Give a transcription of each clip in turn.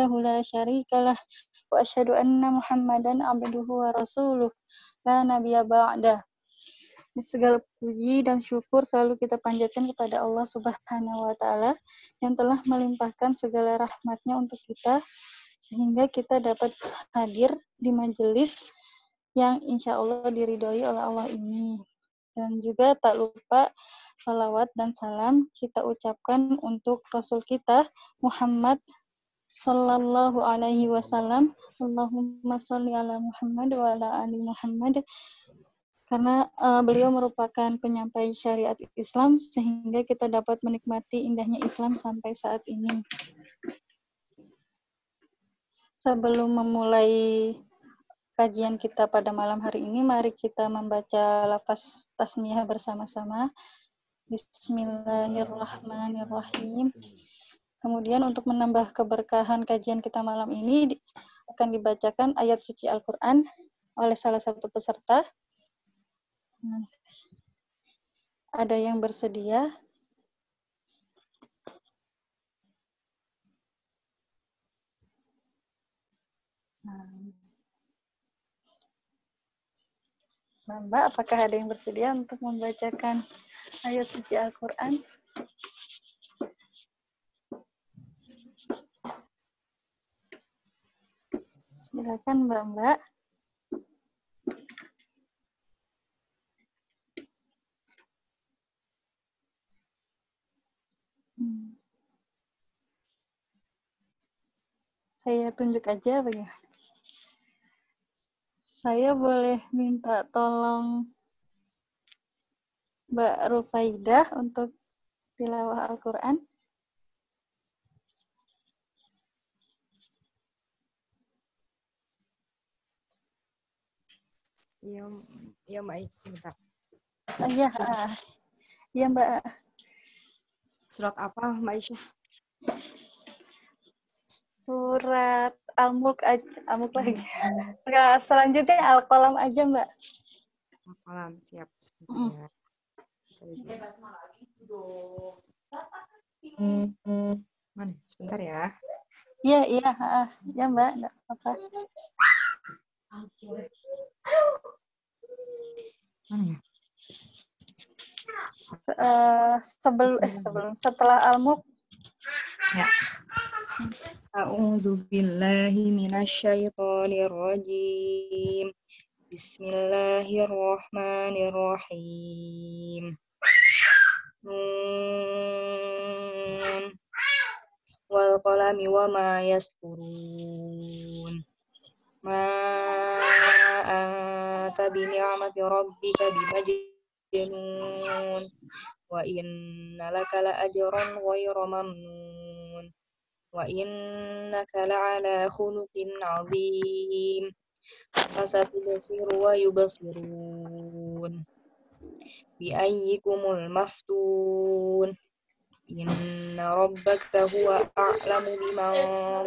وحده لا شريك له وأشهد أن محمدا عبده ورسوله لا نبي بعده Segala puji dan syukur selalu kita panjatkan kepada Allah Subhanahu wa taala yang telah melimpahkan segala rahmatnya untuk kita sehingga kita dapat hadir di majelis yang insya Allah diridhoi oleh Allah ini. Dan juga tak lupa salawat dan salam kita ucapkan untuk Rasul kita Muhammad Sallallahu alaihi wasallam Allahumma salli ala Muhammad wa ala ali Muhammad karena uh, beliau merupakan penyampai syariat Islam sehingga kita dapat menikmati indahnya Islam sampai saat ini. Sebelum memulai kajian kita pada malam hari ini, mari kita membaca lafaz tasmiyah bersama-sama. Bismillahirrahmanirrahim. Kemudian untuk menambah keberkahan kajian kita malam ini akan dibacakan ayat suci Al-Quran oleh salah satu peserta. Hmm. Ada yang bersedia? Nah, Mbak, apakah ada yang bersedia untuk membacakan ayat suci Al-Quran? Silakan Mbak-mbak. Hmm. Saya tunjuk aja bagaimana. Saya boleh minta tolong Mbak Rufaidah untuk tilawah Al-Quran. Iya, iya Mbak Aisyah sebentar. Iya, uh, iya Mbak. Surat apa Mbak Aisyah? Surat Al-Mulk Al-Mulk lagi. Nah, selanjutnya Al-Qalam aja Mbak. Al-Qalam, siap. Sebentar mm. ya. Mana? Sebentar ya. Iya, iya, uh, ya Mbak, enggak apa-apa. Mana ya? Uh, sebelum eh sebelum setelah al-mulk ya. A'udzu billahi minasyaitonir rajim. Bismillahirrahmanirrahim. Nun wal qalami wa ma yasturun. Ma anta bi ni'mati rabbika bimajnun wa inna laka la ajran ghayra mamnun wa innaka la'ala khuluqin 'azim. Fasatubsiru wa yubsirun. Bi ayyikumul maftun. Inna rabbaka huwa a'lamu biman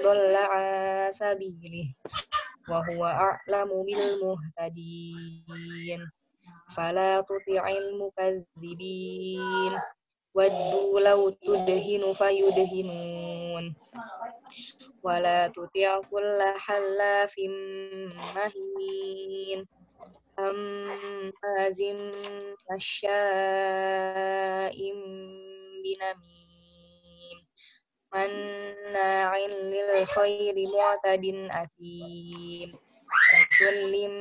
dhalla 'an sabilihi wa huwa a'lamu bil muhtadin fala tuti'il mukadzibin waddu law tudhinu fayudhinun wala tuti' kulla halafin mahin ammazim masya'im binamim manna'in lil khairi mu'tadin athim kullin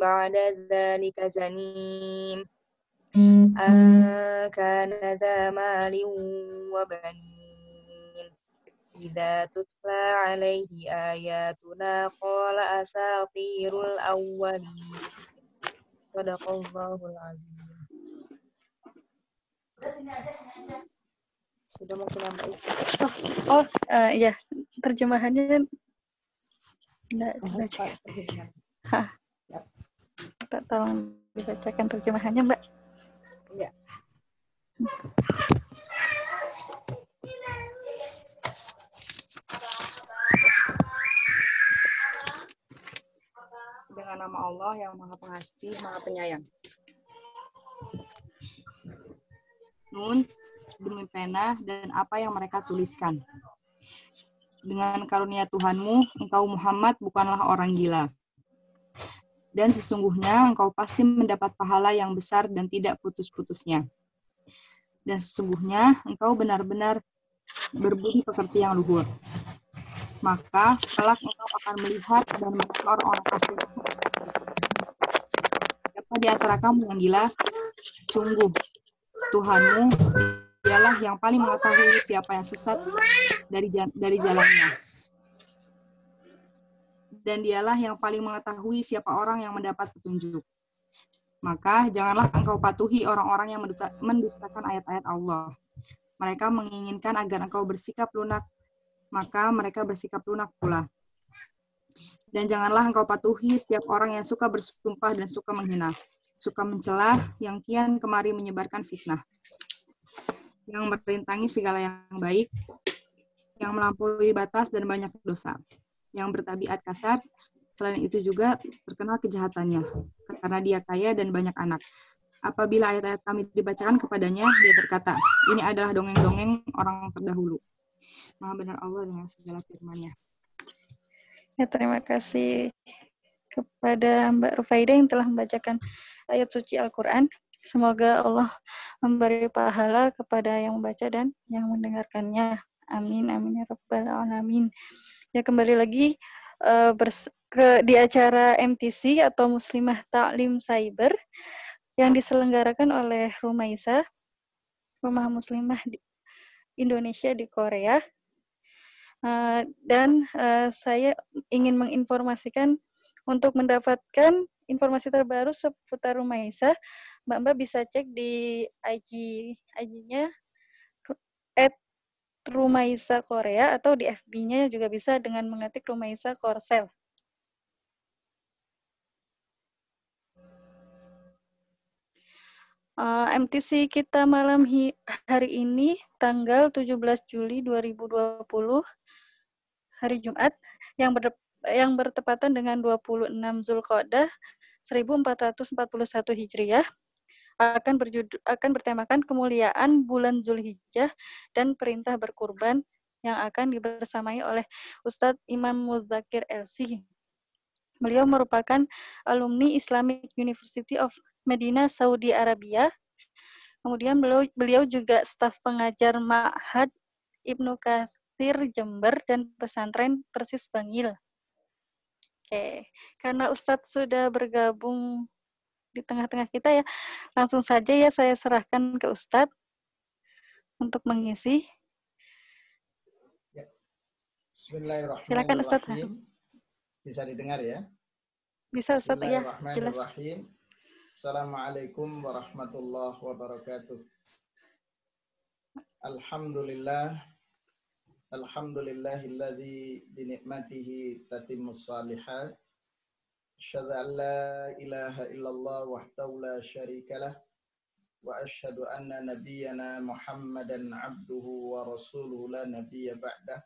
ba'da dzalika zanim an kana dha malin wa banin idza tutla alaihi ayatuna qala asatirul awwalin sadaqallahul azim sudah mungkin Mbak Isti. Oh, oh uh, ya terjemahannya enggak baca. Hah. Tak tolong dibacakan terjemahannya, Mbak. Iya. Dengan nama Allah yang Maha Pengasih, Maha Penyayang. Nun demi pena dan apa yang mereka tuliskan. dengan karunia Tuhanmu, engkau Muhammad bukanlah orang gila. Dan sesungguhnya engkau pasti mendapat pahala yang besar dan tidak putus-putusnya. Dan sesungguhnya engkau benar-benar berbudi pekerti yang luhur. Maka kelak engkau akan melihat dan melihat orang-orang kafir. Siapa di antara kamu yang gila? Sungguh, Tuhanmu dialah yang paling mengetahui siapa yang sesat dari dari jalannya. Dan dialah yang paling mengetahui siapa orang yang mendapat petunjuk. Maka janganlah engkau patuhi orang-orang yang mendustakan ayat-ayat Allah. Mereka menginginkan agar engkau bersikap lunak, maka mereka bersikap lunak pula. Dan janganlah engkau patuhi setiap orang yang suka bersumpah dan suka menghina, suka mencela, yang kian kemari menyebarkan fitnah yang merintangi segala yang baik, yang melampaui batas dan banyak dosa, yang bertabiat kasar, selain itu juga terkenal kejahatannya, karena dia kaya dan banyak anak. Apabila ayat-ayat kami dibacakan kepadanya, dia berkata, ini adalah dongeng-dongeng orang terdahulu. Maha benar Allah dengan segala firman-Nya. Ya, terima kasih kepada Mbak Rufaidah yang telah membacakan ayat suci Al-Quran. Semoga Allah memberi pahala kepada yang membaca dan yang mendengarkannya. Amin, amin ya rabbal alamin. Ya kembali lagi uh, ke di acara MTC atau Muslimah Taklim Cyber yang diselenggarakan oleh Rumaisa, Rumah Muslimah di Indonesia di Korea. Uh, dan uh, saya ingin menginformasikan untuk mendapatkan informasi terbaru seputar Rumaisa, Mbak-mbak bisa cek di IG IG-nya at Rumaisa Korea atau di FB-nya juga bisa dengan mengetik Rumaisa Korsel. Uh, eh, MTC kita malam hari ini tanggal 17 Juli 2020 hari Jumat yang ber yang bertepatan dengan 26 Zulqa'dah 1441 Hijriah akan berjudul akan bertemakan kemuliaan bulan Zulhijjah dan perintah berkurban yang akan dibersamai oleh Ustadz Imam Muzakir LC. Beliau merupakan alumni Islamic University of Medina, Saudi Arabia. Kemudian beliau, beliau juga staf pengajar Ma'had Ibnu Katsir Jember dan pesantren Persis Bangil. Oke, karena Ustadz sudah bergabung di tengah-tengah kita ya. Langsung saja ya saya serahkan ke Ustadz untuk mengisi. Ya. Bismillahirrahmanirrahim. Silakan Ustadz. Bisa didengar ya? Bisa Ustadz ya. Jelas. Assalamualaikum warahmatullahi wabarakatuh. Alhamdulillah Alhamdulillahilladzi binikmatihi tatimmus salihat أشهد أن لا إله إلا الله وحده لا شريك له وأشهد أن نبينا محمدا عبده ورسوله لا نبي بعده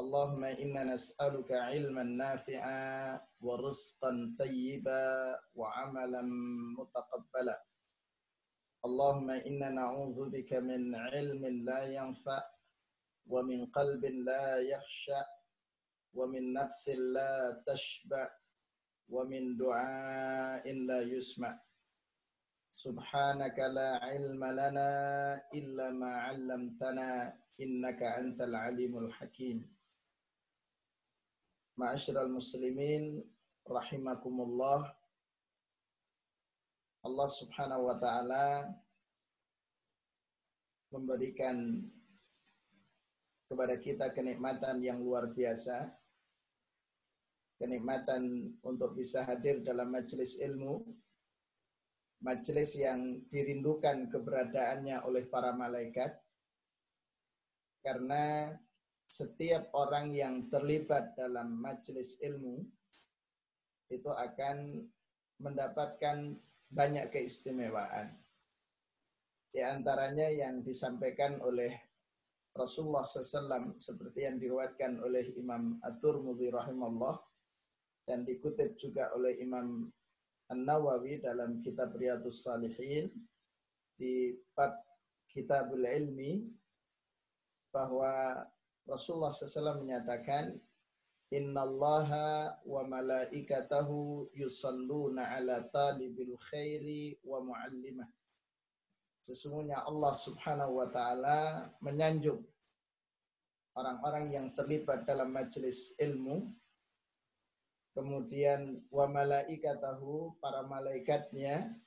اللهم إنا نسألك علما نافعا ورزقا طيبا وعملا متقبلا اللهم إنا نعوذ بك من علم لا ينفع ومن قلب لا يخشع ومن نفس لا تشبع wa min du'ain la yusma. Subhanaka la ilma lana illa ma 'allamtana innaka antal alimul hakim. Ma'asyiral muslimin rahimakumullah. Allah Subhanahu wa taala memberikan kepada kita kenikmatan yang luar biasa kenikmatan untuk bisa hadir dalam majelis ilmu, majelis yang dirindukan keberadaannya oleh para malaikat, karena setiap orang yang terlibat dalam majelis ilmu itu akan mendapatkan banyak keistimewaan. Di antaranya yang disampaikan oleh Rasulullah SAW seperti yang diriwayatkan oleh Imam At-Turmudi rahimahullah dan dikutip juga oleh Imam An-Nawawi dalam kitab Riyadus Salihin di bab Kitabul Ilmi bahwa Rasulullah SAW menyatakan, Innallaha wa malaikatahu yusalluna ala talibil khairi wa muallimah. Sesungguhnya Allah Subhanahu wa taala menyanjung orang-orang yang terlibat dalam majelis ilmu. Kemudian wa malaikatahu para malaikatnya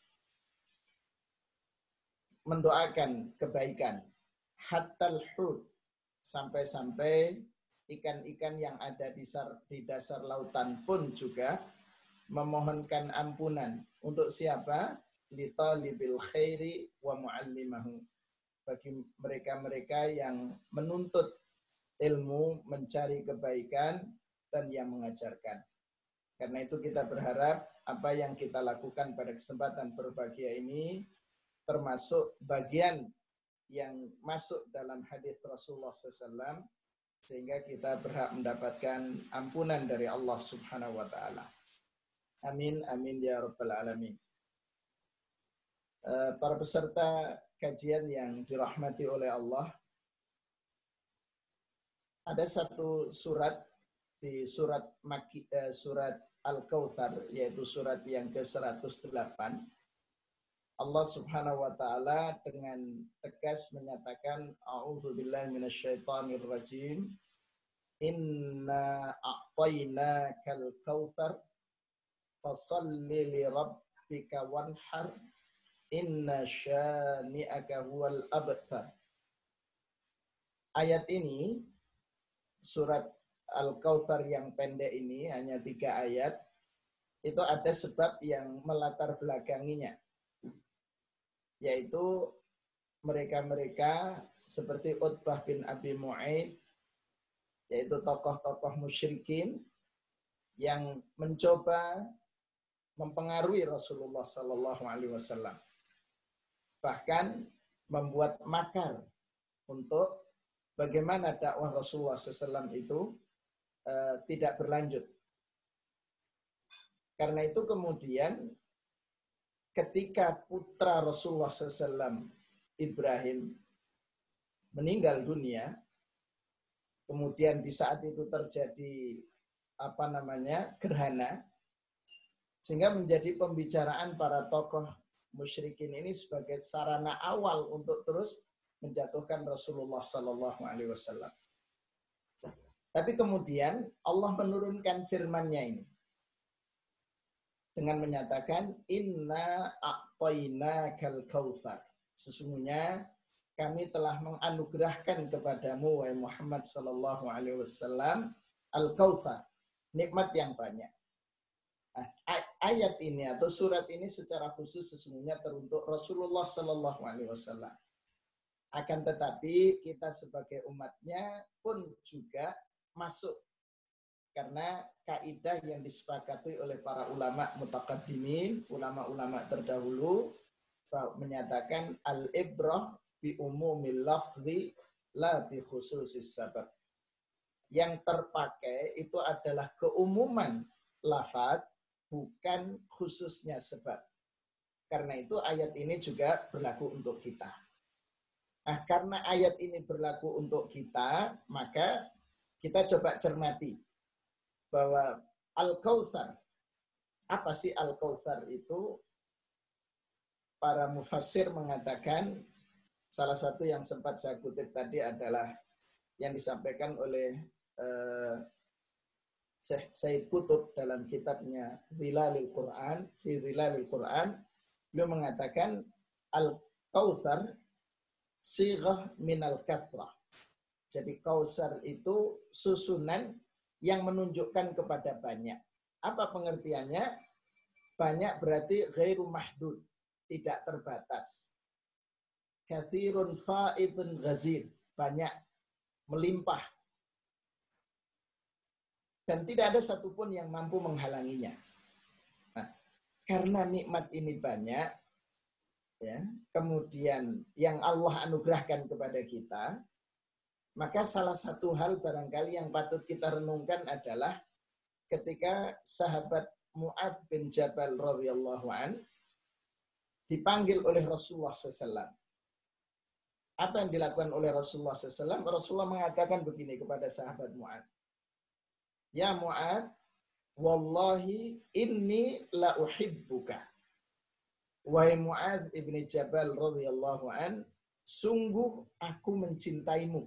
mendoakan kebaikan hatta hud sampai-sampai ikan-ikan yang ada di, sar, di dasar lautan pun juga memohonkan ampunan untuk siapa? Litalibil khairi wa muallimahu. Bagi mereka-mereka yang menuntut ilmu, mencari kebaikan, dan yang mengajarkan. Karena itu kita berharap apa yang kita lakukan pada kesempatan berbahagia ini termasuk bagian yang masuk dalam hadis Rasulullah SAW sehingga kita berhak mendapatkan ampunan dari Allah Subhanahu wa taala. Amin amin ya rabbal alamin. Eh, para peserta kajian yang dirahmati oleh Allah, ada satu surat di surat Maki, eh, surat Al-Kautsar yaitu surat yang ke-108 Allah Subhanahu wa taala dengan tegas menyatakan a'udzubillahi minasyaitonir rajim. Inna a'tainakal kautsar fasalli li rabbika wanhar. Inna syani'aka huwal abtar. Ayat ini surat Al-Kautsar yang pendek ini hanya tiga ayat itu ada sebab yang melatar belakanginya. Yaitu mereka-mereka seperti Utbah bin Abi Mu'aid, yaitu tokoh-tokoh musyrikin yang mencoba mempengaruhi Rasulullah Sallallahu Alaihi Wasallam, bahkan membuat makar untuk bagaimana dakwah Rasulullah SAW itu uh, tidak berlanjut. Karena itu kemudian ketika putra Rasulullah SAW Ibrahim meninggal dunia, kemudian di saat itu terjadi apa namanya gerhana, sehingga menjadi pembicaraan para tokoh musyrikin ini sebagai sarana awal untuk terus menjatuhkan Rasulullah Sallallahu Alaihi Wasallam. Tapi kemudian Allah menurunkan firman-Nya ini dengan menyatakan inna a'tayna kal kautsar. Sesungguhnya kami telah menganugerahkan kepadamu wahai Muhammad sallallahu alaihi wasallam al kautsar, nikmat yang banyak. Nah, ayat ini atau surat ini secara khusus sesungguhnya teruntuk Rasulullah sallallahu alaihi wasallam. Akan tetapi kita sebagai umatnya pun juga masuk karena kaidah yang disepakati oleh para ulama mutakaddimin, ulama-ulama terdahulu menyatakan al-ibrah bi umumil lafzi la bi khususis sabab. Yang terpakai itu adalah keumuman lafaz bukan khususnya sebab. Karena itu ayat ini juga berlaku untuk kita. Nah, karena ayat ini berlaku untuk kita, maka kita coba cermati bahwa Al-Kautsar apa sih Al-Kautsar itu? Para mufassir mengatakan salah satu yang sempat saya kutip tadi adalah yang disampaikan oleh uh, Syekh Said Kutub dalam kitabnya Zilalil Quran, fi Zilalil Quran, beliau mengatakan Al-Kautsar sighah minal kathrah. Jadi kausar itu susunan yang menunjukkan kepada banyak. Apa pengertiannya? Banyak berarti ghairu mahdud, tidak terbatas. Kathirun fa'idun ghazir, banyak melimpah. Dan tidak ada satupun yang mampu menghalanginya. Nah, karena nikmat ini banyak, ya, kemudian yang Allah anugerahkan kepada kita, maka salah satu hal barangkali yang patut kita renungkan adalah ketika sahabat Mu'ad bin Jabal radhiyallahu an dipanggil oleh Rasulullah SAW. Apa yang dilakukan oleh Rasulullah SAW? Rasulullah mengatakan begini kepada sahabat Mu'ad. Ya Mu'ad, Wallahi inni la uhibbuka. Wahai Mu'ad ibni Jabal radhiyallahu an, sungguh aku mencintaimu.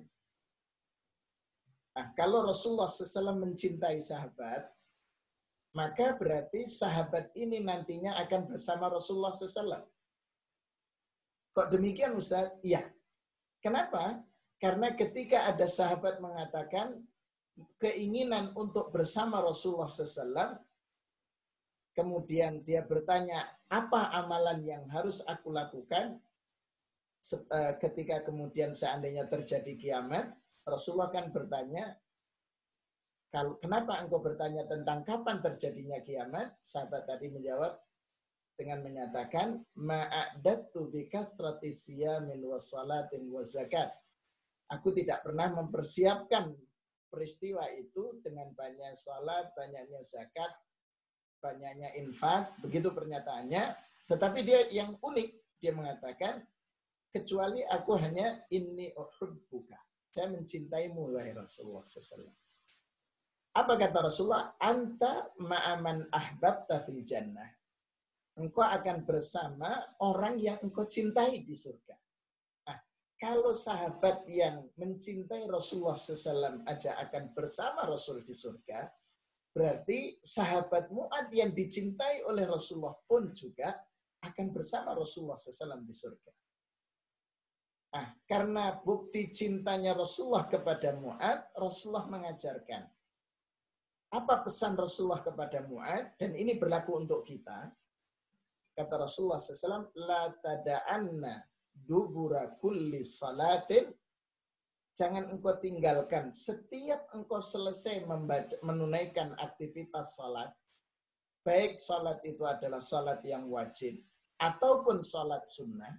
Nah, kalau Rasulullah SAW mencintai sahabat, maka berarti sahabat ini nantinya akan bersama Rasulullah SAW. Kok demikian Ustaz? Iya. Kenapa? Karena ketika ada sahabat mengatakan keinginan untuk bersama Rasulullah SAW, kemudian dia bertanya, apa amalan yang harus aku lakukan eh, ketika kemudian seandainya terjadi kiamat? Rasulullah kan bertanya, kalau kenapa engkau bertanya tentang kapan terjadinya kiamat? Sahabat tadi menjawab dengan menyatakan ma'adatu bikathrati siyamin wa salatin wa zakat. Aku tidak pernah mempersiapkan peristiwa itu dengan banyak salat, banyaknya zakat, banyaknya infak, begitu pernyataannya. Tetapi dia yang unik, dia mengatakan, kecuali aku hanya ini uhubbuka. Saya mencintaimu, wahai Rasulullah SAW. Apa kata Rasulullah? Anta ma'aman ahbabta fil jannah. Engkau akan bersama orang yang engkau cintai di surga. Nah, kalau sahabat yang mencintai Rasulullah SAW aja akan bersama Rasul di surga, berarti sahabat Mu'ad yang dicintai oleh Rasulullah pun juga akan bersama Rasulullah SAW di surga. Nah, karena bukti cintanya Rasulullah kepada Mu'ad, Rasulullah mengajarkan apa pesan Rasulullah kepada Mu'ad? Dan ini berlaku untuk kita. Kata Rasulullah SAW, La tada'anna dubura kulli salatin. Jangan engkau tinggalkan setiap engkau selesai membaca, menunaikan aktivitas salat. Baik salat itu adalah salat yang wajib ataupun salat sunnah.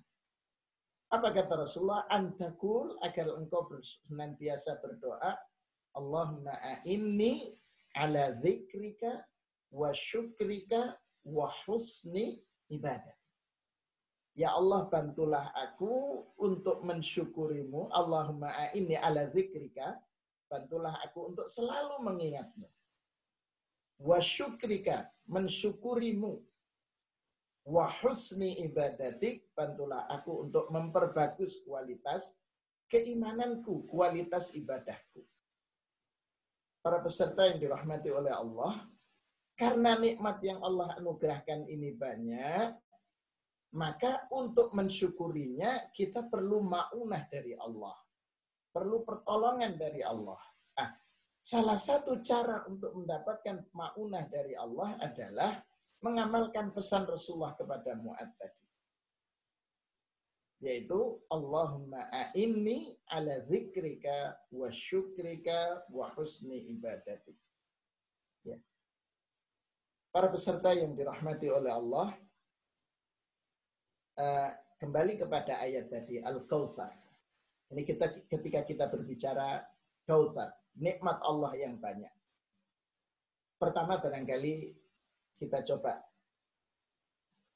Apa kata Rasulullah? Antakul agar engkau senantiasa berdoa. Allahumma a'inni ala zikrika wa syukrika wa husni ibadah. Ya Allah bantulah aku untuk mensyukurimu. Allahumma a'inni ala zikrika. Bantulah aku untuk selalu mengingatmu. Wa syukrika. Mensyukurimu. Wa husni ibadatik. Bantulah aku untuk memperbagus kualitas keimananku, kualitas ibadahku para peserta yang dirahmati oleh Allah, karena nikmat yang Allah anugerahkan ini banyak, maka untuk mensyukurinya kita perlu maunah dari Allah. Perlu pertolongan dari Allah. Ah, salah satu cara untuk mendapatkan maunah dari Allah adalah mengamalkan pesan Rasulullah kepada Mu'ad tadi yaitu Allahumma a'inni ala zikrika wa syukrika wa husni ibadati. Ya. Para peserta yang dirahmati oleh Allah, uh, kembali kepada ayat tadi Al-Kautsar. Ini kita ketika kita berbicara Kautsar, nikmat Allah yang banyak. Pertama barangkali kita coba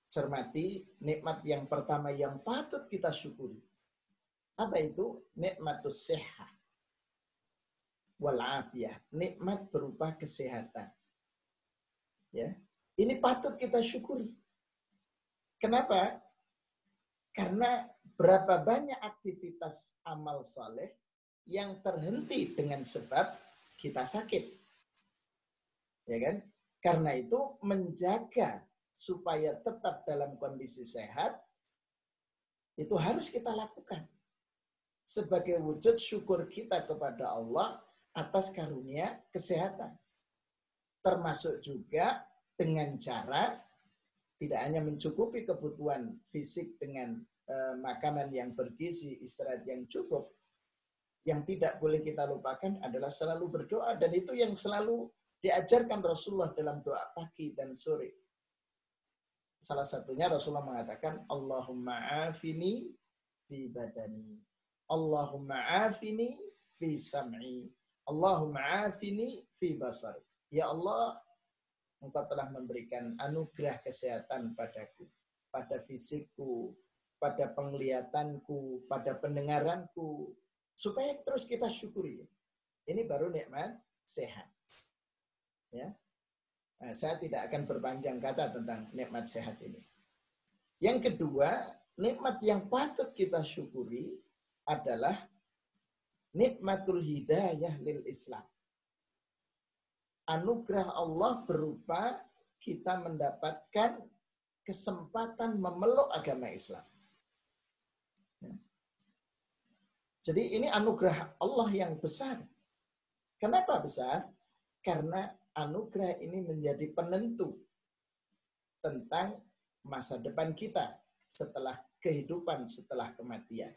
cermati nikmat yang pertama yang patut kita syukuri. Apa itu? Nikmatus sehat. Walafiat. Nikmat berupa kesehatan. Ya. Ini patut kita syukuri. Kenapa? Karena berapa banyak aktivitas amal saleh yang terhenti dengan sebab kita sakit. Ya kan? Karena itu menjaga supaya tetap dalam kondisi sehat, itu harus kita lakukan. Sebagai wujud syukur kita kepada Allah atas karunia kesehatan. Termasuk juga dengan cara tidak hanya mencukupi kebutuhan fisik dengan e, makanan yang bergizi, istirahat yang cukup, yang tidak boleh kita lupakan adalah selalu berdoa dan itu yang selalu diajarkan Rasulullah dalam doa pagi dan sore salah satunya Rasulullah mengatakan Allahumma afini fi badani. Allahumma afini fi sam'i. Allahumma afini fi basari. Ya Allah, Engkau telah memberikan anugerah kesehatan padaku, pada fisikku, pada penglihatanku, pada pendengaranku, supaya terus kita syukuri. Ini baru nikmat sehat. Ya. Nah, saya tidak akan berpanjang kata tentang nikmat sehat ini. Yang kedua, nikmat yang patut kita syukuri adalah nikmatul hidayah lil Islam. Anugerah Allah berupa kita mendapatkan kesempatan memeluk agama Islam. Ya. Jadi ini anugerah Allah yang besar. Kenapa besar? Karena anugerah ini menjadi penentu tentang masa depan kita setelah kehidupan, setelah kematian.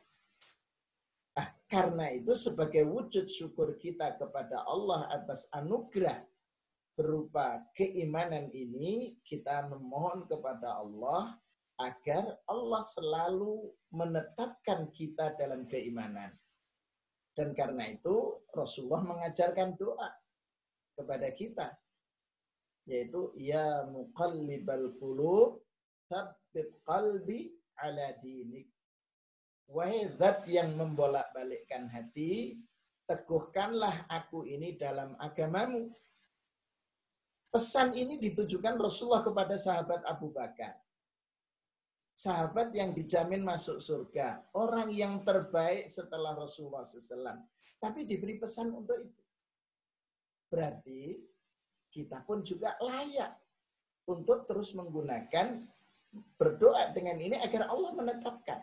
Nah, karena itu sebagai wujud syukur kita kepada Allah atas anugerah berupa keimanan ini, kita memohon kepada Allah agar Allah selalu menetapkan kita dalam keimanan. Dan karena itu Rasulullah mengajarkan doa kepada kita yaitu ya muqallibal qulub tsabbit qalbi ala dinik wahai zat yang membolak-balikkan hati teguhkanlah aku ini dalam agamamu pesan ini ditujukan Rasulullah kepada sahabat Abu Bakar sahabat yang dijamin masuk surga, orang yang terbaik setelah Rasulullah SAW. Tapi diberi pesan untuk itu. Berarti kita pun juga layak untuk terus menggunakan berdoa dengan ini agar Allah menetapkan.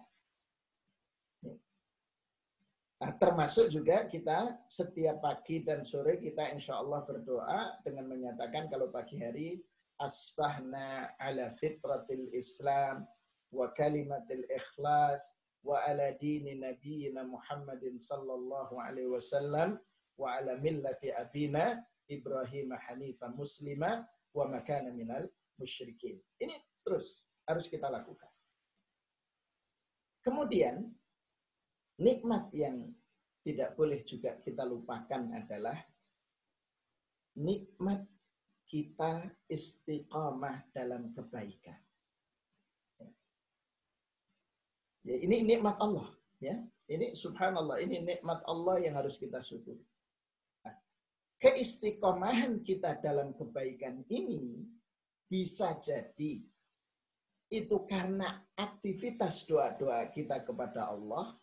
Nah, termasuk juga kita setiap pagi dan sore kita insya Allah berdoa dengan menyatakan kalau pagi hari asbahna ala fitratil Islam wa kalimatil ikhlas wa ala dini nabiyina Muhammadin sallallahu alaihi wasallam wa ala millati abina Ibrahim hanifah muslima wa makana minal musyrikin. Ini terus harus kita lakukan. Kemudian nikmat yang tidak boleh juga kita lupakan adalah nikmat kita istiqamah dalam kebaikan. Ya, ini nikmat Allah, ya. Ini subhanallah, ini nikmat Allah yang harus kita syukuri. Keistiqomahan kita dalam kebaikan ini bisa jadi itu karena aktivitas doa-doa kita kepada Allah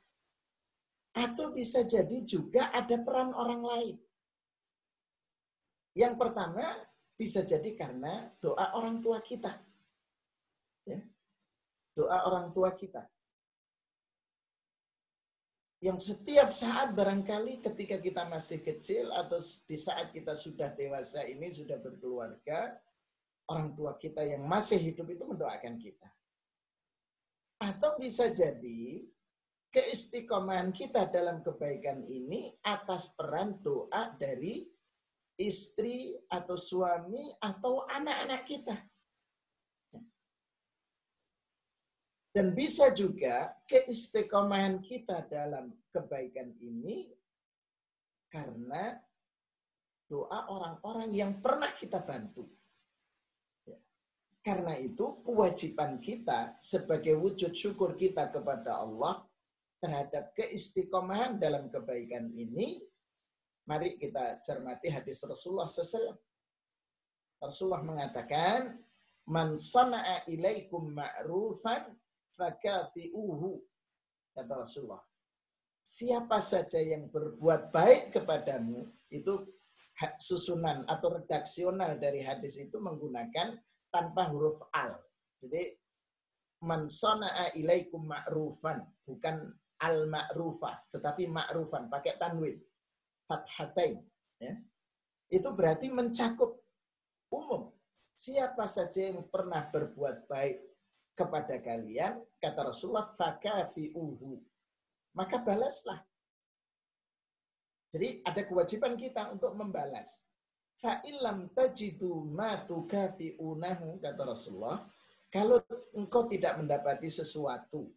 atau bisa jadi juga ada peran orang lain. Yang pertama bisa jadi karena doa orang tua kita. Ya. Doa orang tua kita yang setiap saat barangkali ketika kita masih kecil atau di saat kita sudah dewasa ini sudah berkeluarga, orang tua kita yang masih hidup itu mendoakan kita. Atau bisa jadi keistiqomahan kita dalam kebaikan ini atas peran doa dari istri atau suami atau anak-anak kita. Dan bisa juga keistiqomahan kita dalam kebaikan ini karena doa orang-orang yang pernah kita bantu. Ya. Karena itu kewajiban kita sebagai wujud syukur kita kepada Allah terhadap keistiqomahan dalam kebaikan ini, mari kita cermati hadis Rasulullah SAW. Rasulullah mengatakan, Man sana'a ilaikum ma'rufan fakafi'uhu. Kata Rasulullah. Siapa saja yang berbuat baik kepadamu, itu susunan atau redaksional dari hadis itu menggunakan tanpa huruf al. Jadi man sana'a ilaikum ma'rufan, bukan al ma'rufah, tetapi ma'rufan pakai tanwin. Fathatain, ya. Itu berarti mencakup umum. Siapa saja yang pernah berbuat baik kepada kalian, kata Rasulullah, fakafi'uhu. Maka balaslah. Jadi ada kewajiban kita untuk membalas. Fa'ilam tajidu ma tukafi'unahu, kata Rasulullah. Kalau engkau tidak mendapati sesuatu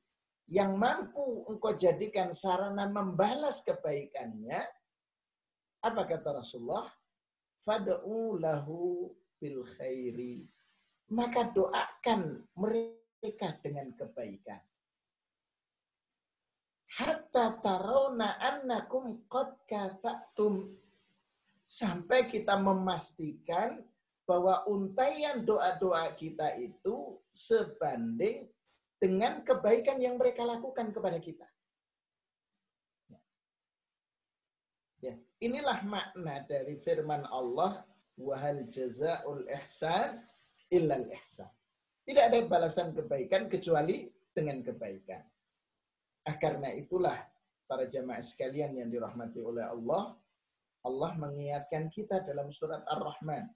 yang mampu engkau jadikan sarana membalas kebaikannya, apa kata Rasulullah? Fad'u lahu bil khairi. Maka doakan mereka dengan kebaikan. hatta tarawna annakum qad kafatum sampai kita memastikan bahwa untaian doa-doa kita itu sebanding dengan kebaikan yang mereka lakukan kepada kita. Ya, inilah makna dari firman Allah, wahal jazaul ihsan illal ihsan. Tidak ada balasan kebaikan kecuali dengan kebaikan. Ah, karena itulah para jamaah sekalian yang dirahmati oleh Allah, Allah mengingatkan kita dalam surat Ar-Rahman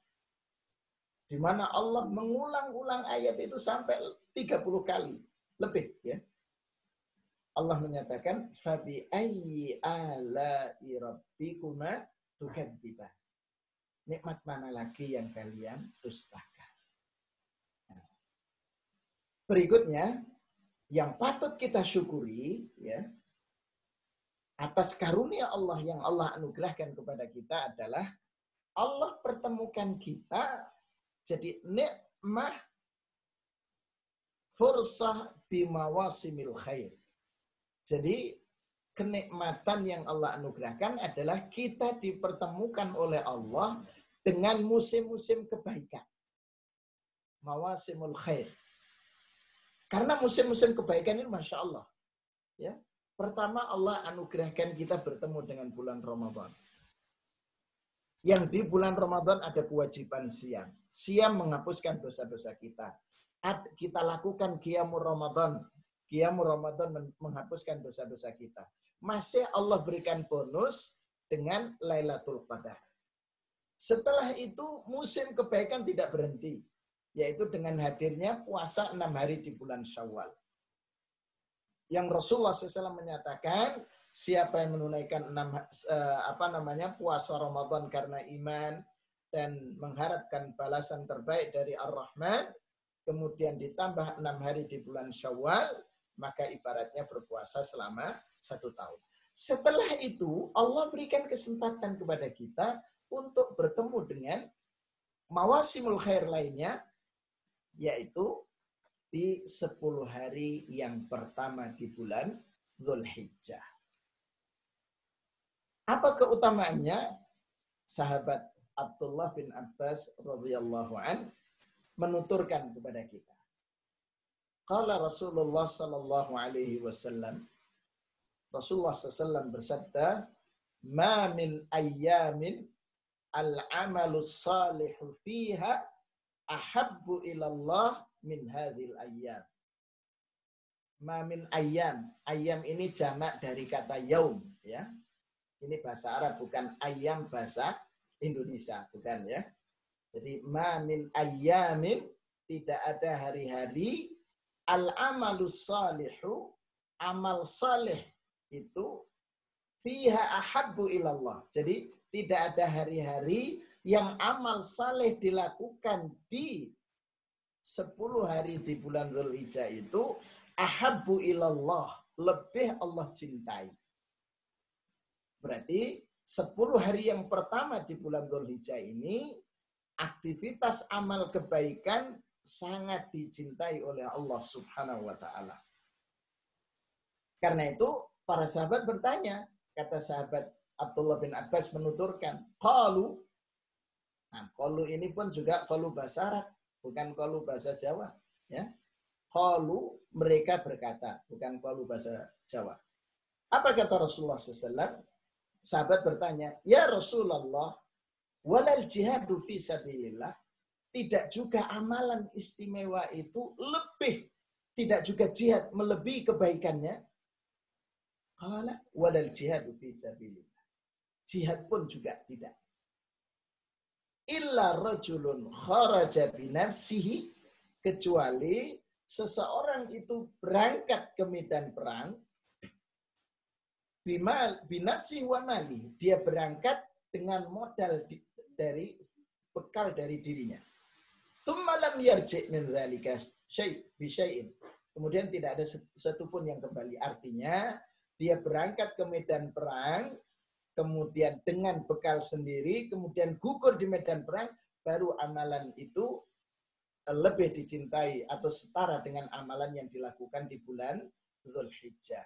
di mana Allah mengulang-ulang ayat itu sampai 30 kali lebih ya. Allah menyatakan fabi ayyi ala. Nikmat mana lagi yang kalian dustakan? Berikutnya yang patut kita syukuri ya atas karunia Allah yang Allah anugerahkan kepada kita adalah Allah pertemukan kita jadi nikmah fursah bimawasimil khair. Jadi kenikmatan yang Allah anugerahkan adalah kita dipertemukan oleh Allah dengan musim-musim kebaikan. Mawasimul khair. Karena musim-musim kebaikan ini Masya Allah. Ya, Pertama Allah anugerahkan kita bertemu dengan bulan Ramadan. Yang di bulan Ramadan ada kewajiban siang. Siam menghapuskan dosa-dosa kita. Kita lakukan Qiyamul Ramadan. Qiyamul Ramadan menghapuskan dosa-dosa kita. Masih Allah berikan bonus dengan Lailatul Qadar. Setelah itu musim kebaikan tidak berhenti. Yaitu dengan hadirnya puasa enam hari di bulan Syawal. Yang Rasulullah SAW menyatakan, siapa yang menunaikan enam eh, apa namanya puasa Ramadan karena iman dan mengharapkan balasan terbaik dari Ar-Rahman, kemudian ditambah enam hari di bulan Syawal, maka ibaratnya berpuasa selama satu tahun. Setelah itu, Allah berikan kesempatan kepada kita untuk bertemu dengan mawasimul khair lainnya, yaitu di 10 hari yang pertama di bulan Zulhijjah. Apa keutamaannya? Sahabat Abdullah bin Abbas radhiyallahu an menuturkan kepada kita. Qala Rasulullah sallallahu alaihi wasallam Rasulullah sallallahu bersabda, "Ma min ayyamin al-amalu salihu fiha ahabbu ila Allah min hadhil ayyam." Ma min ayyam. Ayyam ini jamak dari kata yaum, ya. Ini bahasa Arab bukan ayam bahasa Indonesia, bukan ya. Jadi ma min ayyamin tidak ada hari-hari al amalus salihu amal saleh itu fiha ahabbu ilallah. Jadi tidak ada hari-hari yang amal saleh dilakukan di 10 hari di bulan Zulhijjah itu ahabbu ilallah, lebih Allah cintai. Berarti 10 hari yang pertama di bulan Dzulhijjah ini aktivitas amal kebaikan sangat dicintai oleh Allah Subhanahu wa taala. Karena itu para sahabat bertanya, kata sahabat Abdullah bin Abbas menuturkan, qalu Nah, qalu ini pun juga qalu bahasa Arab, bukan qalu bahasa Jawa, ya. Qalu mereka berkata, bukan qalu bahasa Jawa. Apa kata Rasulullah SAW? sahabat bertanya, "Ya Rasulullah, walal jihadu fi sabilillah?" Tidak juga amalan istimewa itu lebih tidak juga jihad melebihi kebaikannya? Qala walal jihadu fi sabilillah. Jihad pun juga tidak. Illa rajulun kharaja binafsihi kecuali seseorang itu berangkat ke medan perang binafsi wa mali. Dia berangkat dengan modal di, dari bekal dari dirinya. Thumma lam yarji' min dzalika syai'. Kemudian tidak ada satu pun yang kembali. Artinya dia berangkat ke medan perang, kemudian dengan bekal sendiri, kemudian gugur di medan perang, baru amalan itu lebih dicintai atau setara dengan amalan yang dilakukan di bulan Zulhijjah.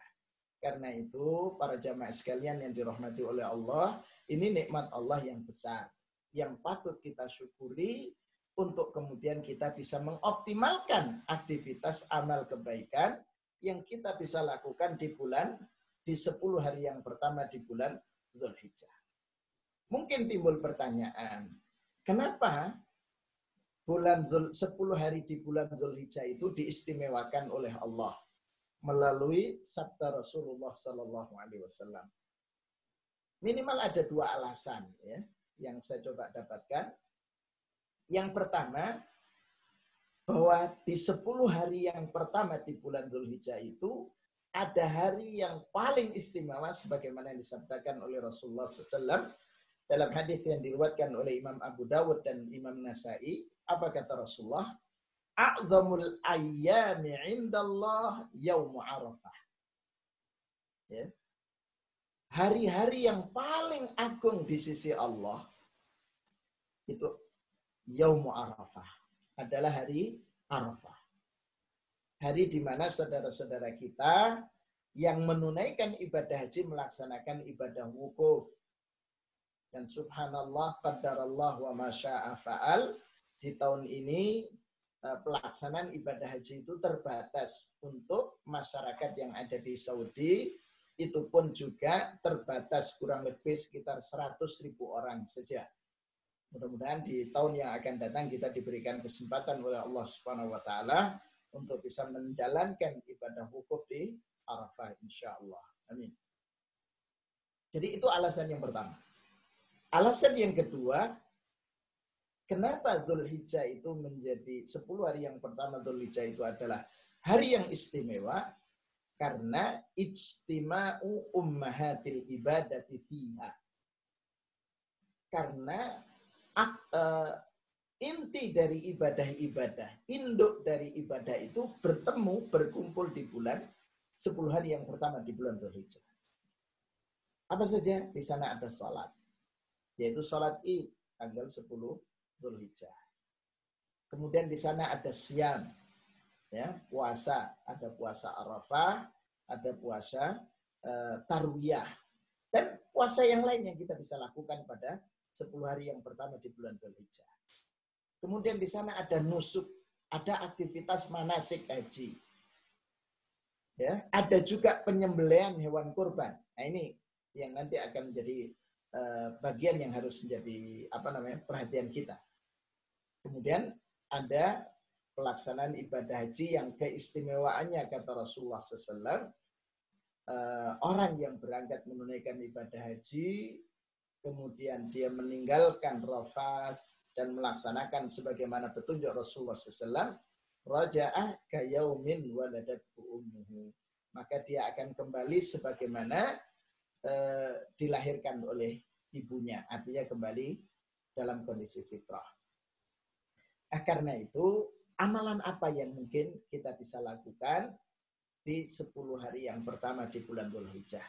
Karena itu para jamaah sekalian yang dirahmati oleh Allah, ini nikmat Allah yang besar. Yang patut kita syukuri untuk kemudian kita bisa mengoptimalkan aktivitas amal kebaikan yang kita bisa lakukan di bulan di 10 hari yang pertama di bulan Zulhijjah. Mungkin timbul pertanyaan, kenapa bulan 10 hari di bulan Zulhijjah itu diistimewakan oleh Allah melalui sabda Rasulullah Sallallahu Alaihi Wasallam. Minimal ada dua alasan ya yang saya coba dapatkan. Yang pertama, bahwa di 10 hari yang pertama di bulan Zulhijjah itu ada hari yang paling istimewa sebagaimana yang disabdakan oleh Rasulullah SAW dalam hadis yang diriwayatkan oleh Imam Abu Dawud dan Imam Nasai, apa kata Rasulullah? A'zamul ayyami indallah yaumu Arafah. Ya. Hari-hari yang paling agung di sisi Allah itu yaumu Arafah adalah hari Arafah. Hari di mana saudara-saudara kita yang menunaikan ibadah haji melaksanakan ibadah wukuf dan subhanallah, qadarallah wa masya'a fa'al. Di tahun ini eh, pelaksanaan ibadah haji itu terbatas untuk masyarakat yang ada di Saudi. Itu pun juga terbatas kurang lebih sekitar 100 ribu orang saja. Mudah-mudahan di tahun yang akan datang kita diberikan kesempatan oleh Allah Subhanahu wa taala untuk bisa menjalankan ibadah wukuf di Arafah insya Allah. Amin. Jadi itu alasan yang pertama. Alasan yang kedua, kenapa Dhul Hijjah itu menjadi 10 hari yang pertama Dhul Hijjah itu adalah hari yang istimewa karena ijtima'u ummahatil ibadati fiha. Karena uh, inti dari ibadah-ibadah, induk dari ibadah itu bertemu, berkumpul di bulan 10 hari yang pertama di bulan Dhul Hijjah. Apa saja? Di sana ada sholat yaitu sholat id tanggal 10 Dzulhijjah. Kemudian di sana ada siam, ya puasa, ada puasa Arafah, ada puasa uh, Tarwiyah, dan puasa yang lain yang kita bisa lakukan pada 10 hari yang pertama di bulan Dzulhijjah. Kemudian di sana ada nusuk, ada aktivitas manasik haji. Ya, ada juga penyembelian hewan kurban. Nah, ini yang nanti akan menjadi Eh, bagian yang harus menjadi apa namanya perhatian kita. Kemudian ada pelaksanaan ibadah haji yang keistimewaannya kata Rasulullah SAW eh, orang yang berangkat menunaikan ibadah haji kemudian dia meninggalkan rafat dan melaksanakan sebagaimana petunjuk Rasulullah SAW raja'ah kayaumin waladatku ummuhu maka dia akan kembali sebagaimana eh, dilahirkan oleh ibunya, artinya kembali dalam kondisi fitrah. Nah, karena itu, amalan apa yang mungkin kita bisa lakukan di 10 hari yang pertama di bulan Dhul Hijjah?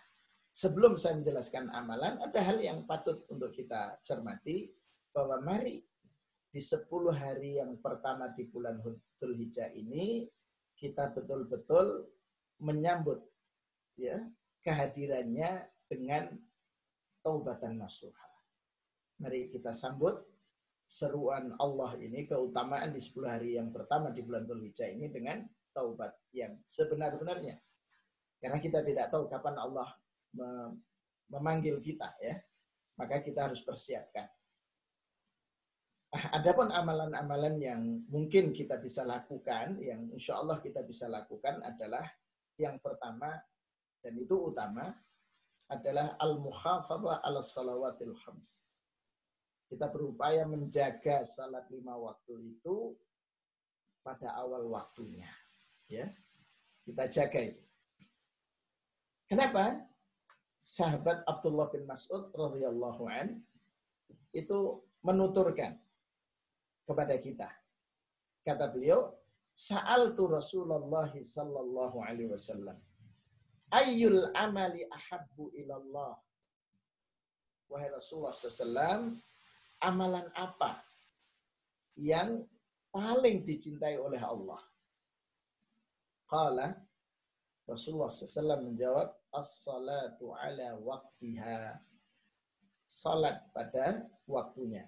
Sebelum saya menjelaskan amalan, ada hal yang patut untuk kita cermati, bahwa mari di 10 hari yang pertama di bulan Dhul Hijjah ini, kita betul-betul menyambut ya kehadirannya dengan taubatan nasuha. Mari kita sambut seruan Allah ini, keutamaan di 10 hari yang pertama di bulan Dzulhijjah ini dengan taubat yang sebenar-benarnya. Karena kita tidak tahu kapan Allah memanggil kita ya. Maka kita harus persiapkan. Adapun amalan-amalan yang mungkin kita bisa lakukan, yang insya Allah kita bisa lakukan adalah yang pertama, dan itu utama, adalah al-muhafadzah ala salawatil khams. Kita berupaya menjaga salat lima waktu itu pada awal waktunya. Ya, kita jaga itu. Kenapa? Sahabat Abdullah bin Mas'ud radhiyallahu an itu menuturkan kepada kita. Kata beliau, Sa'altu Rasulullah sallallahu alaihi wasallam Ayyul amali ahabbu ilallah. Wahai Rasulullah SAW, amalan apa yang paling dicintai oleh Allah? Qala Rasulullah SAW menjawab, as-salatu ala waktiha. Salat pada waktunya.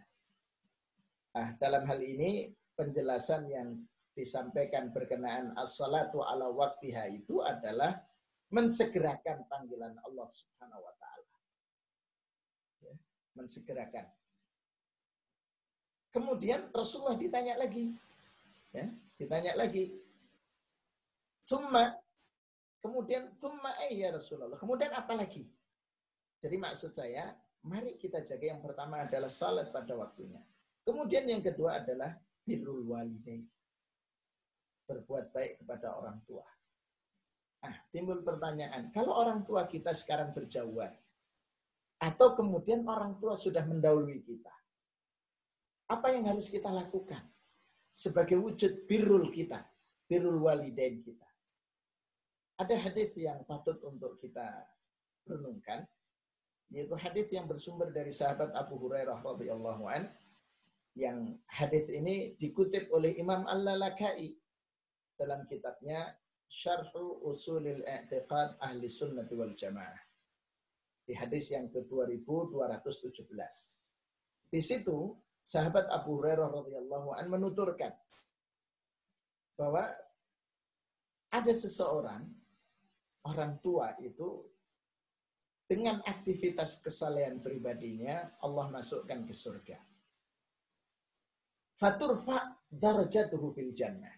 Nah, dalam hal ini penjelasan yang disampaikan berkenaan as-salatu ala waktiha itu adalah mensegerakan panggilan Allah Subhanahu wa taala. Ya, mensegerakan. Kemudian Rasulullah ditanya lagi. Ya, ditanya lagi. Summa kemudian summa ya Rasulullah. Kemudian apa lagi? Jadi maksud saya, mari kita jaga yang pertama adalah salat pada waktunya. Kemudian yang kedua adalah birrul walidain. Berbuat baik kepada orang tua. Nah, timbul pertanyaan, kalau orang tua kita sekarang berjauhan, atau kemudian orang tua sudah mendahului kita, apa yang harus kita lakukan sebagai wujud birrul kita, birrul walidain kita? Ada hadis yang patut untuk kita renungkan, yaitu hadis yang bersumber dari sahabat Abu Hurairah radhiyallahu an yang hadis ini dikutip oleh Imam Al-Lalakai dalam kitabnya Syarhu Usulil I'tiqad Ahli Sunnah wal Jamaah. Di hadis yang ke-2217. Di situ sahabat Abu Hurairah radhiyallahu an menuturkan bahwa ada seseorang orang tua itu dengan aktivitas kesalehan pribadinya Allah masukkan ke surga. Faturfa darajatuhu fil jannah.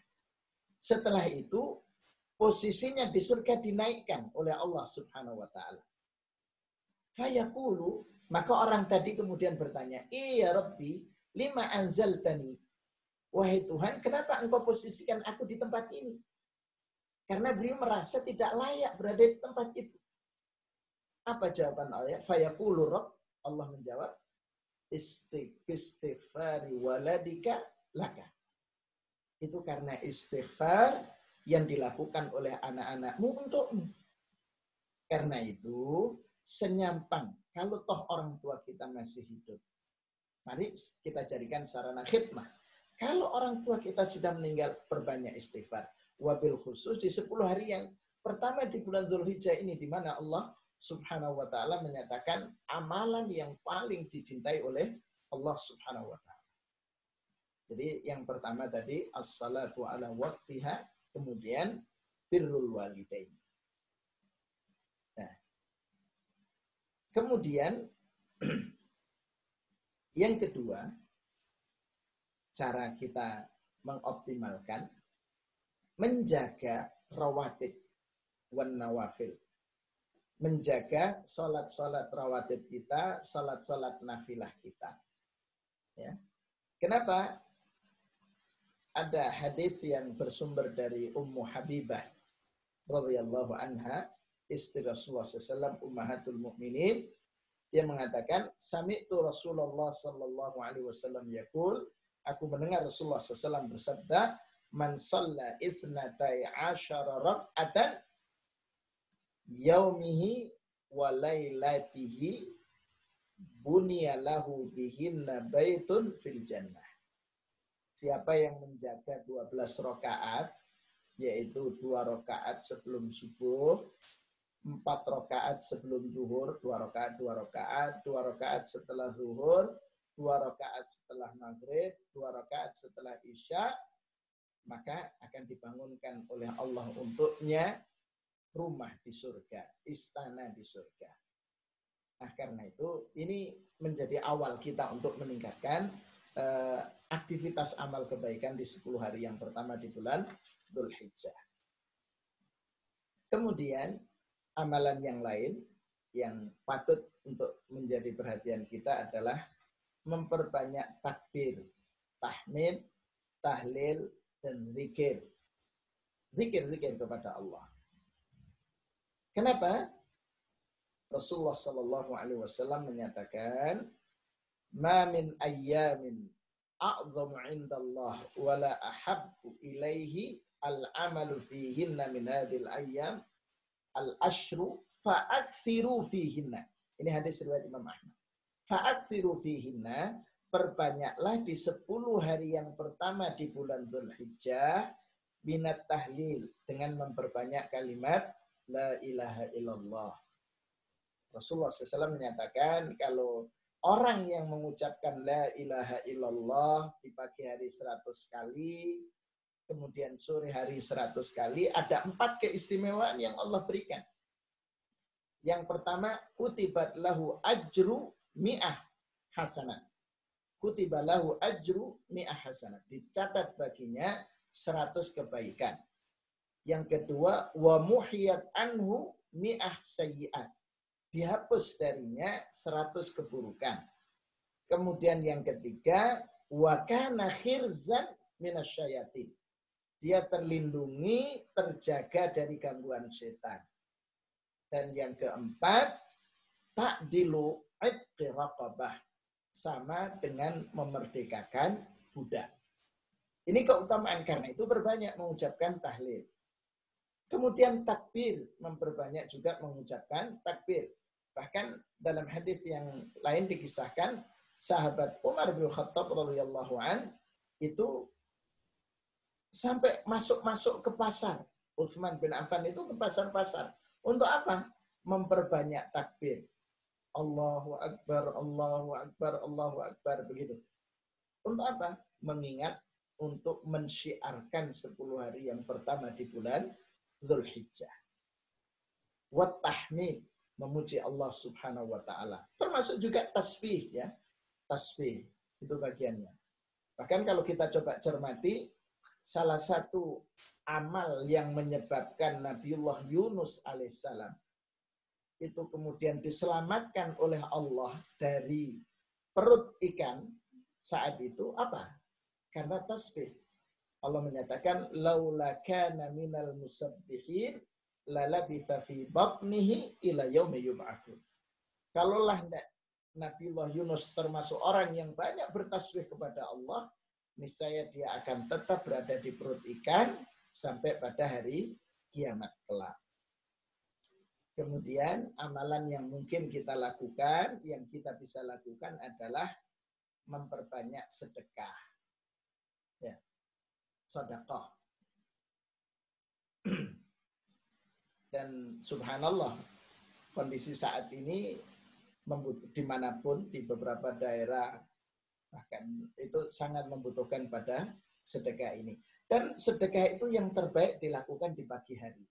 Setelah itu posisinya di surga dinaikkan oleh Allah Subhanahu wa taala. Fayaqulu, maka orang tadi kemudian bertanya, "Iya Rabbi, lima anzaltani?" Wahai Tuhan, kenapa engkau posisikan aku di tempat ini? Karena beliau merasa tidak layak berada di tempat itu. Apa jawaban ayat? Fayaqulu Rabb, Allah menjawab, istighfari waladika laka. Itu karena istighfar yang dilakukan oleh anak-anakmu untukmu. Karena itu, senyampang. Kalau toh orang tua kita masih hidup. Mari kita jadikan sarana khidmah. Kalau orang tua kita sudah meninggal, perbanyak istighfar. Wabil khusus di 10 hari yang pertama di bulan Dhul Hijjah ini, di mana Allah subhanahu wa ta'ala menyatakan amalan yang paling dicintai oleh Allah subhanahu wa ta'ala. Jadi yang pertama tadi, as-salatu ala waktiha, Kemudian birrul walidain. Nah. Kemudian yang kedua, cara kita mengoptimalkan menjaga rawatib wan nawafil. Menjaga sholat-sholat rawatib kita, sholat-sholat nafilah kita. Ya. Kenapa? ada hadis yang bersumber dari Ummu Habibah radhiyallahu anha istri Rasulullah SAW ummahatul mukminin dia mengatakan sami'tu Rasulullah sallallahu alaihi wasallam yaqul aku mendengar Rasulullah SAW bersabda man salla ithnatai asyara rak'atan yaumihi wa lailatihi bunya lahu bihinna baitun fil jannah. Siapa yang menjaga 12 rakaat yaitu dua rakaat sebelum subuh, empat rakaat sebelum zuhur, dua rakaat, dua rakaat, dua rakaat setelah zuhur, dua rakaat setelah maghrib, dua rakaat setelah isya, maka akan dibangunkan oleh Allah untuknya rumah di surga, istana di surga. Nah, karena itu ini menjadi awal kita untuk meningkatkan uh, aktivitas amal kebaikan di 10 hari yang pertama di bulan Dhul Hijjah. Kemudian amalan yang lain yang patut untuk menjadi perhatian kita adalah memperbanyak takbir, tahmid, tahlil, dan zikir. Zikir-zikir kepada Allah. Kenapa? Rasulullah Shallallahu Alaihi Wasallam menyatakan, ma min ayyamin a'zamu indallah wa la ahabbu ilaihi al-amalu fihinna min hadhil ayyam al-ashru fa'akthiru fihinna. Ini hadis riwayat Imam Ahmad. Fa'akthiru fihinna, perbanyaklah di 10 hari yang pertama di bulan Dhul Hijjah minat tahlil dengan memperbanyak kalimat la ilaha illallah. Rasulullah SAW menyatakan kalau orang yang mengucapkan la ilaha illallah di pagi hari 100 kali, kemudian sore hari 100 kali, ada empat keistimewaan yang Allah berikan. Yang pertama, kutibat lahu ajru mi'ah hasanat. Kutibat lahu ajru mi'ah hasanat. Dicatat baginya 100 kebaikan. Yang kedua, wa muhiyat anhu mi'ah sayyi'at. Dihapus darinya 100 keburukan. Kemudian yang ketiga, wa kana khirzan minasyayatin dia terlindungi, terjaga dari gangguan setan. Dan yang keempat, takdilu idqi raqabah. Sama dengan memerdekakan budak. Ini keutamaan karena itu berbanyak mengucapkan tahlil. Kemudian takbir, memperbanyak juga mengucapkan takbir. Bahkan dalam hadis yang lain dikisahkan, sahabat Umar bin Khattab radhiyallahu an itu sampai masuk-masuk ke pasar. Utsman bin Affan itu ke pasar-pasar. Untuk apa? Memperbanyak takbir. Allahu Akbar, Allahu Akbar, Allahu Akbar. Begitu. Untuk apa? Mengingat untuk mensyiarkan 10 hari yang pertama di bulan Dhul Hijjah. Wattahmid, memuji Allah subhanahu wa ta'ala. Termasuk juga tasbih ya. Tasbih, itu bagiannya. Bahkan kalau kita coba cermati, salah satu amal yang menyebabkan Nabiullah Yunus alaihissalam itu kemudian diselamatkan oleh Allah dari perut ikan saat itu apa? Karena tasbih. Allah menyatakan laula kana minal musabbihin lalabitha fi batnihi ila yaumi yub'atsun. Kalaulah Nabiullah Yunus termasuk orang yang banyak bertasbih kepada Allah, niscaya dia akan tetap berada di perut ikan sampai pada hari kiamat kelak. Kemudian amalan yang mungkin kita lakukan, yang kita bisa lakukan adalah memperbanyak sedekah. Ya. Sedekah. Dan subhanallah, kondisi saat ini di mana pun, di beberapa daerah Bahkan itu sangat membutuhkan pada sedekah ini. Dan sedekah itu yang terbaik dilakukan di pagi hari.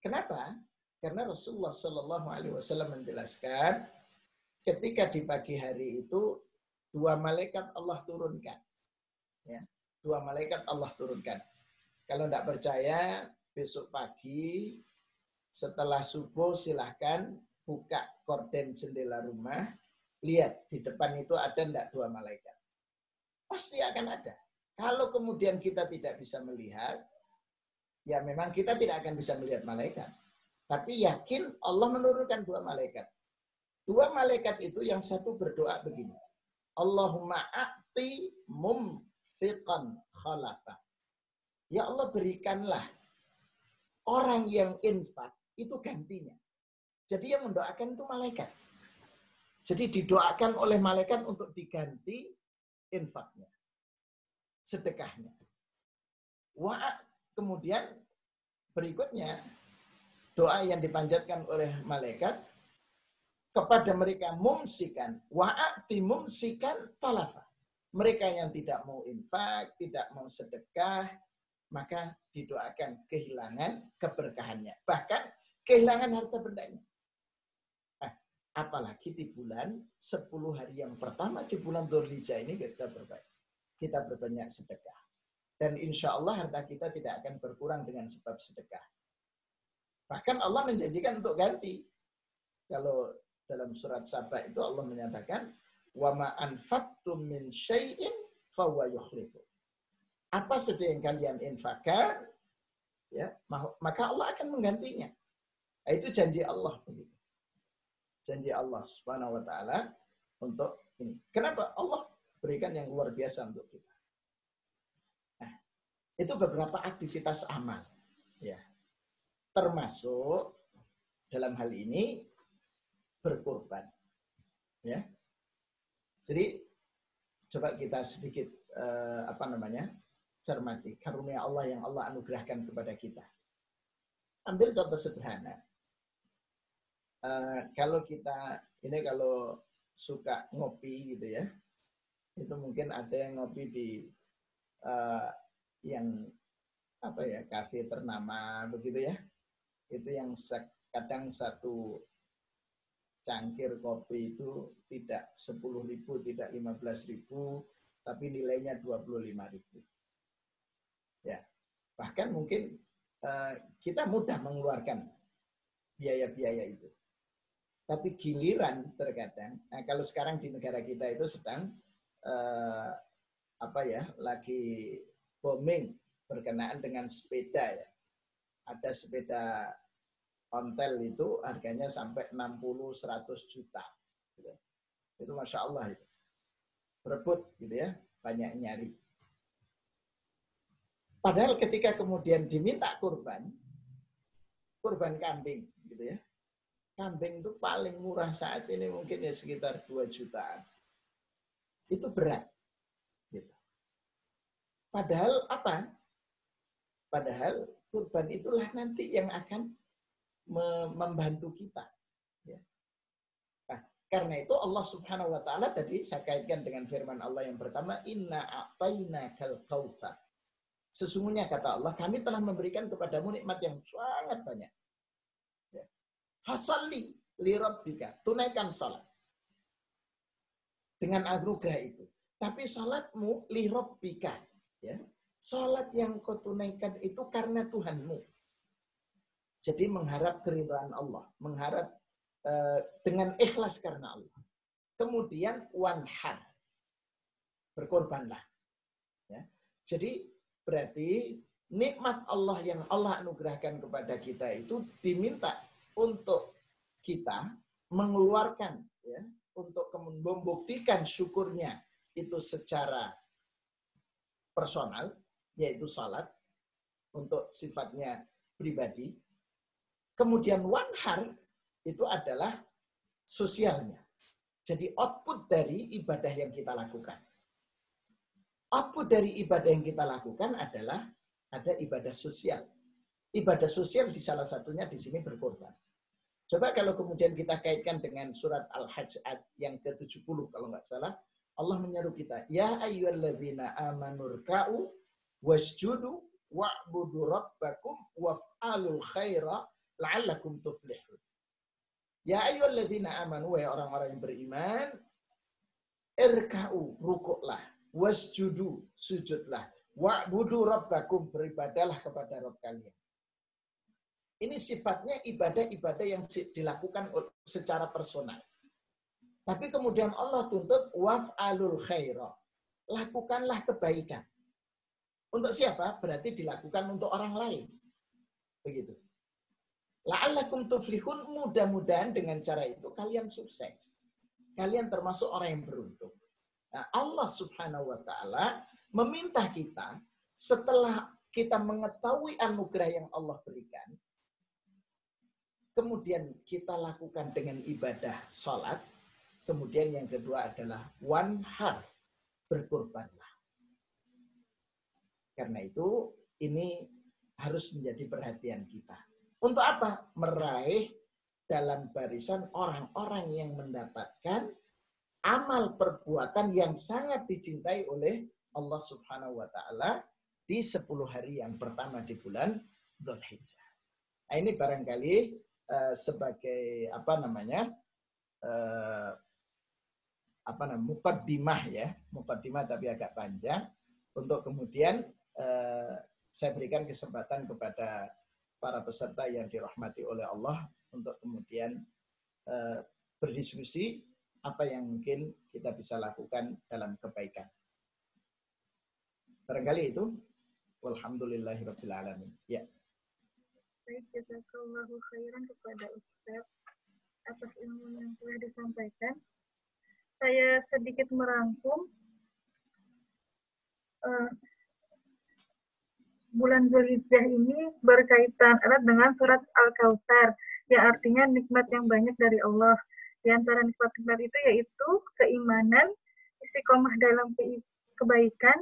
Kenapa? Karena Rasulullah Shallallahu Alaihi Wasallam menjelaskan ketika di pagi hari itu dua malaikat Allah turunkan. Ya, dua malaikat Allah turunkan. Kalau tidak percaya, besok pagi setelah subuh silahkan buka korden jendela rumah, Lihat, di depan itu ada enggak dua malaikat? Pasti akan ada. Kalau kemudian kita tidak bisa melihat, ya memang kita tidak akan bisa melihat malaikat. Tapi yakin Allah menurunkan dua malaikat. Dua malaikat itu yang satu berdoa begini. Allahumma a'ti mumfiqan khalafa. Ya Allah berikanlah orang yang infak itu gantinya. Jadi yang mendoakan itu malaikat. Jadi didoakan oleh malaikat untuk diganti infaknya. Sedekahnya. Wa kemudian berikutnya doa yang dipanjatkan oleh malaikat kepada mereka mumsikan wa'ati mumsikan talafa. Mereka yang tidak mau infak, tidak mau sedekah, maka didoakan kehilangan keberkahannya. Bahkan kehilangan harta bendanya. Apalagi di bulan 10 hari yang pertama di bulan Dzulhijjah ini kita berbaik. Kita berbanyak sedekah. Dan insya Allah harta kita tidak akan berkurang dengan sebab sedekah. Bahkan Allah menjanjikan untuk ganti. Kalau dalam surat Sabah itu Allah menyatakan, wa ma anfaqtum min syai'in fahuwa yukhlifu. Apa saja yang kalian infakkan, ya, maka Allah akan menggantinya. Nah, itu janji Allah begitu janji Allah Subhanahu wa taala untuk ini. Kenapa? Allah berikan yang luar biasa untuk kita. Nah, itu beberapa aktivitas amal ya. Termasuk dalam hal ini berkorban. Ya. Jadi coba kita sedikit eh, apa namanya? cermati karunia Allah yang Allah anugerahkan kepada kita. ambil contoh sederhana. Uh, kalau kita ini kalau suka ngopi gitu ya, itu mungkin ada yang ngopi di uh, yang apa ya kafe ternama begitu ya, itu yang kadang satu cangkir kopi itu tidak 10 ribu, tidak 15 ribu, tapi nilainya 25 ribu. Ya, bahkan mungkin uh, kita mudah mengeluarkan biaya-biaya itu. Tapi giliran terkadang, nah kalau sekarang di negara kita itu sedang uh, apa ya, lagi booming berkenaan dengan sepeda ya. Ada sepeda ontel itu harganya sampai 60-100 juta. Gitu. Itu Masya Allah itu. Berebut gitu ya, banyak nyari. Padahal ketika kemudian diminta kurban, kurban kambing gitu ya. Kambing itu paling murah saat ini mungkin ya sekitar 2 jutaan. Itu berat. Gitu. Padahal apa? Padahal kurban itulah nanti yang akan membantu kita. Ya. Nah, karena itu Allah Subhanahu wa taala tadi saya kaitkan dengan firman Allah yang pertama, "Inna a'taina kal kautsar." Sesungguhnya kata Allah, kami telah memberikan kepadamu nikmat yang sangat banyak. Ya. Fasalli li rabbika, tunaikan salat. Dengan anugerah itu. Tapi salatmu li rabbika, ya. Salat yang kau tunaikan itu karena Tuhanmu jadi mengharap keridhaan Allah, mengharap uh, dengan ikhlas karena Allah. Kemudian wanhar, berkorbanlah. Ya. Jadi berarti nikmat Allah yang Allah anugerahkan kepada kita itu diminta untuk kita mengeluarkan ya untuk membuktikan syukurnya itu secara personal yaitu salat untuk sifatnya pribadi Kemudian one heart itu adalah sosialnya. Jadi output dari ibadah yang kita lakukan. Output dari ibadah yang kita lakukan adalah ada ibadah sosial. Ibadah sosial di salah satunya di sini berkorban. Coba kalau kemudian kita kaitkan dengan surat Al-Hajj yang ke-70 kalau nggak salah, Allah menyeru kita, Ya ayyuhalladzina amanurka'u wasjudu wa'budu rabbakum waf'alul khaira la'allakum tuflihun. Ya ayyuhalladzina amanu wa orang-orang yang beriman, irka'u, rukuklah, wasjudu, sujudlah, wa'budu rabbakum, beribadalah kepada Rabb kalian. Ini sifatnya ibadah-ibadah yang dilakukan secara personal. Tapi kemudian Allah tuntut waf'alul khaira. Lakukanlah kebaikan. Untuk siapa? Berarti dilakukan untuk orang lain. Begitu. La'allakum tuflihun, mudah-mudahan dengan cara itu kalian sukses. Kalian termasuk orang yang beruntung. Nah, Allah subhanahu wa ta'ala meminta kita setelah kita mengetahui anugerah yang Allah berikan, kemudian kita lakukan dengan ibadah sholat, kemudian yang kedua adalah one heart, berkorbanlah. Karena itu ini harus menjadi perhatian kita. Untuk apa? Meraih dalam barisan orang-orang yang mendapatkan amal perbuatan yang sangat dicintai oleh Allah Subhanahu wa taala di 10 hari yang pertama di bulan Dzulhijjah. Nah, ini barangkali uh, sebagai apa namanya? Uh, apa namanya? mukaddimah ya, mukaddimah tapi agak panjang untuk kemudian uh, saya berikan kesempatan kepada para peserta yang dirahmati oleh Allah untuk kemudian uh, berdiskusi apa yang mungkin kita bisa lakukan dalam kebaikan. Barangkali itu. Walhamdulillahirrahmanirrahim. Ya. Baik, jazakallahu khairan kepada Ustaz atas ilmu yang telah disampaikan. Saya sedikit merangkum uh, bulan Zulhijjah ini berkaitan erat dengan surat Al-Kautsar yang artinya nikmat yang banyak dari Allah. Di antara nikmat-nikmat itu yaitu keimanan, istiqomah dalam kebaikan,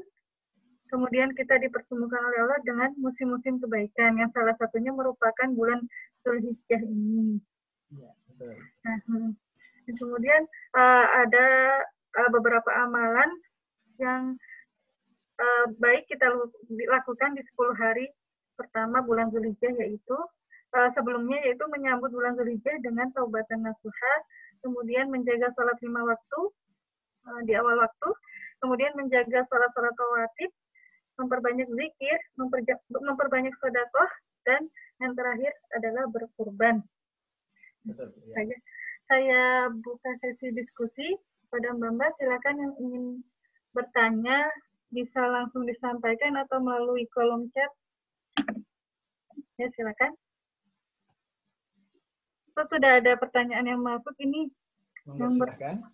kemudian kita dipertemukan oleh Allah dengan musim-musim kebaikan yang salah satunya merupakan bulan Zulhijjah ini. Ya, betul. Nah, hmm. kemudian uh, ada uh, beberapa amalan yang uh, baik kita lakukan di 10 hari pertama bulan Zulhijjah yaitu uh, sebelumnya yaitu menyambut bulan Zulhijjah dengan taubatan nasuha, kemudian menjaga sholat lima waktu uh, di awal waktu, kemudian menjaga sholat-sholat rawatib, memperbanyak zikir, memperbanyak sedekah, dan yang terakhir adalah berkurban. Betul, ya. saya, saya buka sesi diskusi pada Mbak Mbak, silakan yang ingin bertanya bisa langsung disampaikan atau melalui kolom chat. Ya, silakan. So, sudah ada pertanyaan yang masuk ini. Monggo, silakan.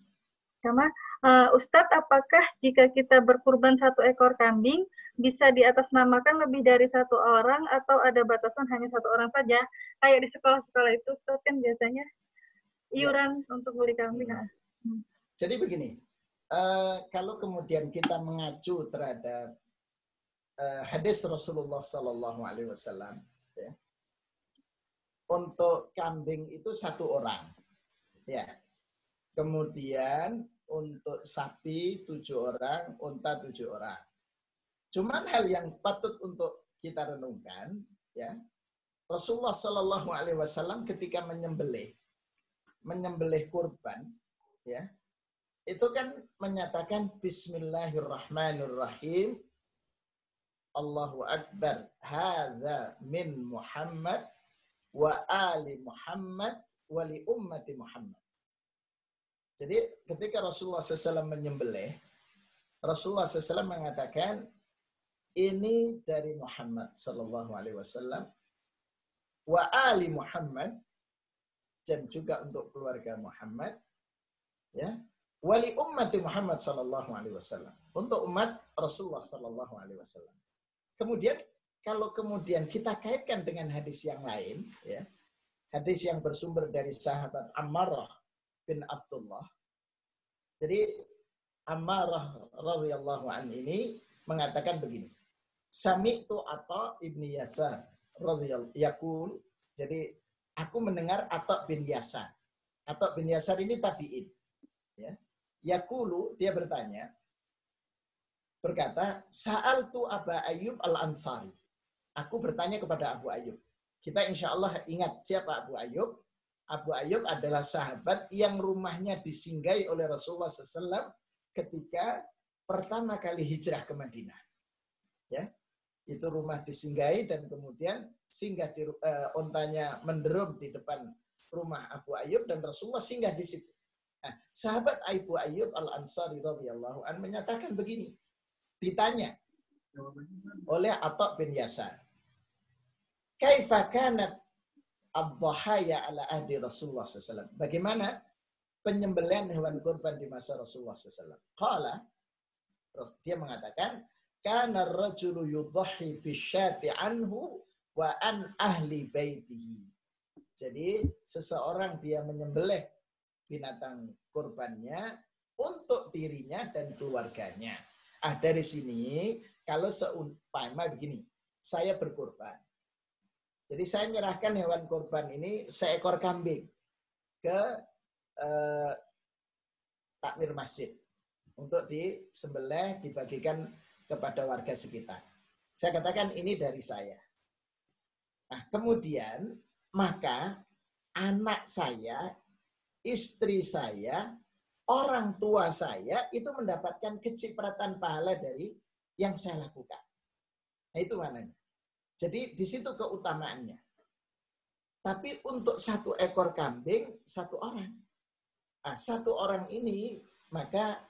Sama, uh, Ustadz, apakah jika kita berkurban satu ekor kambing, bisa di atas namakan lebih dari satu orang atau ada batasan hanya satu orang saja? Kayak di sekolah-sekolah itu, Ustadz kan biasanya iuran ya. untuk beli kambing. Ya. Hmm. Jadi begini, uh, kalau kemudian kita mengacu terhadap uh, hadis Rasulullah Sallallahu Alaihi Wasallam, ya, untuk kambing itu satu orang, ya. Kemudian untuk sapi tujuh orang, unta tujuh orang. Cuman hal yang patut untuk kita renungkan, ya, Rasulullah Sallallahu Alaihi Wasallam ketika menyembelih, menyembelih kurban, ya, itu kan menyatakan Bismillahirrahmanirrahim. Allahu Akbar. Hadza min Muhammad wa ali Muhammad wa li ummati Muhammad. Jadi ketika Rasulullah SAW menyembelih, Rasulullah SAW mengatakan ini dari Muhammad Sallallahu Alaihi Wasallam wa ali Muhammad dan juga untuk keluarga Muhammad ya wali ummati Muhammad Sallallahu Alaihi Wasallam untuk umat Rasulullah Sallallahu Alaihi Wasallam kemudian kalau kemudian kita kaitkan dengan hadis yang lain ya hadis yang bersumber dari sahabat Ammarah bin Abdullah jadi Ammarah radhiyallahu an ini mengatakan begini Sami itu atau ibni Yasar radhiyallahu yakul. Jadi aku mendengar atau bin Yasar. Atau bin Yasar ini tabiin. Ya. Yakulu dia bertanya berkata, "Sa'al tu Aba Ayyub Al-Ansari." Aku bertanya kepada Abu Ayyub. Kita insya Allah ingat siapa Abu Ayyub. Abu Ayyub adalah sahabat yang rumahnya disinggahi oleh Rasulullah SAW ketika pertama kali hijrah ke Madinah. Ya, itu rumah disinggahi dan kemudian singgah di uh, ontanya menderum di depan rumah Abu Ayyub dan Rasulullah singgah di situ. Nah, sahabat Abu Ayyub Al Ansari radhiyallahu an menyatakan begini, ditanya oleh Atta bin Yasar, kaifa kanat ad-dhahaya ala ahdi Rasulullah SAW. Bagaimana penyembelian hewan kurban di masa Rasulullah SAW? Qala, dia mengatakan, kana rajulu yudhahi bisyati anhu wa an ahli baitihi. Jadi seseorang dia menyembelih binatang kurbannya untuk dirinya dan keluarganya. Ah dari sini kalau seumpama begini, saya berkurban. Jadi saya menyerahkan hewan kurban ini seekor kambing ke eh, takmir masjid untuk disembelih dibagikan kepada warga sekitar. Saya katakan ini dari saya. Nah, kemudian maka anak saya, istri saya, orang tua saya itu mendapatkan kecipratan pahala dari yang saya lakukan. Nah, itu mananya. Jadi di situ keutamaannya. Tapi untuk satu ekor kambing, satu orang. Nah, satu orang ini, maka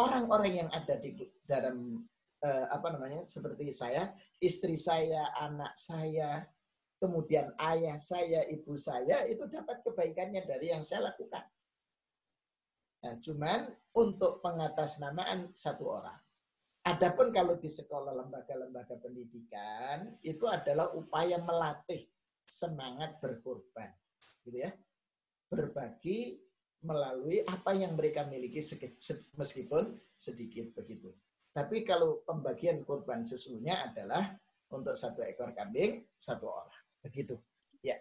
orang-orang yang ada di dalam eh, apa namanya seperti saya, istri saya, anak saya, kemudian ayah saya, ibu saya itu dapat kebaikannya dari yang saya lakukan. Nah, cuman untuk pengatasnamaan satu orang. Adapun kalau di sekolah lembaga-lembaga pendidikan itu adalah upaya melatih semangat berkorban, gitu ya. Berbagi melalui apa yang mereka miliki meskipun sedikit begitu. Tapi kalau pembagian kurban sesungguhnya adalah untuk satu ekor kambing, satu orang. Begitu. Ya.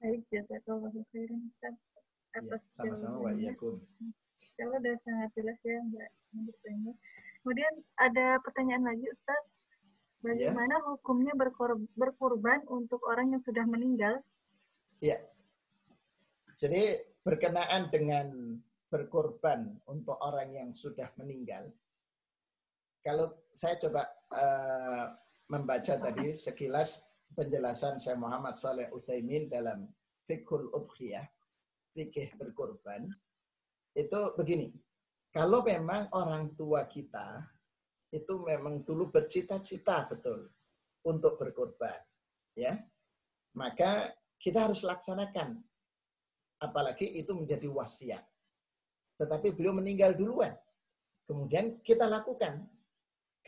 Baik, jazakallah khairan Ustaz. ya Atas sama-sama wa. Kalau udah sangat jelas ya Mbak bertanya. Kemudian ada pertanyaan lagi Ustaz. Bagaimana hukumnya berkor- berkurban untuk orang yang sudah meninggal? Ya. Jadi berkenaan dengan berkorban untuk orang yang sudah meninggal. Kalau saya coba eh, membaca tadi sekilas penjelasan Syekh Muhammad Saleh Utsaimin dalam Fiqhul Udhiyah, fikih berkorban, itu begini. Kalau memang orang tua kita itu memang dulu bercita-cita betul untuk berkorban, ya, maka kita harus laksanakan. Apalagi itu menjadi wasiat. Tetapi beliau meninggal duluan. Kemudian kita lakukan.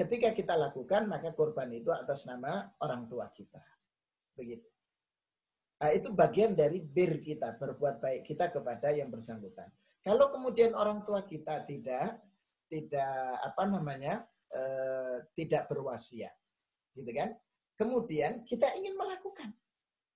Ketika kita lakukan, maka korban itu atas nama orang tua kita. Begitu. Nah, itu bagian dari bir kita, berbuat baik kita kepada yang bersangkutan. Kalau kemudian orang tua kita tidak tidak apa namanya eh, tidak berwasiat, gitu kan? Kemudian kita ingin melakukan,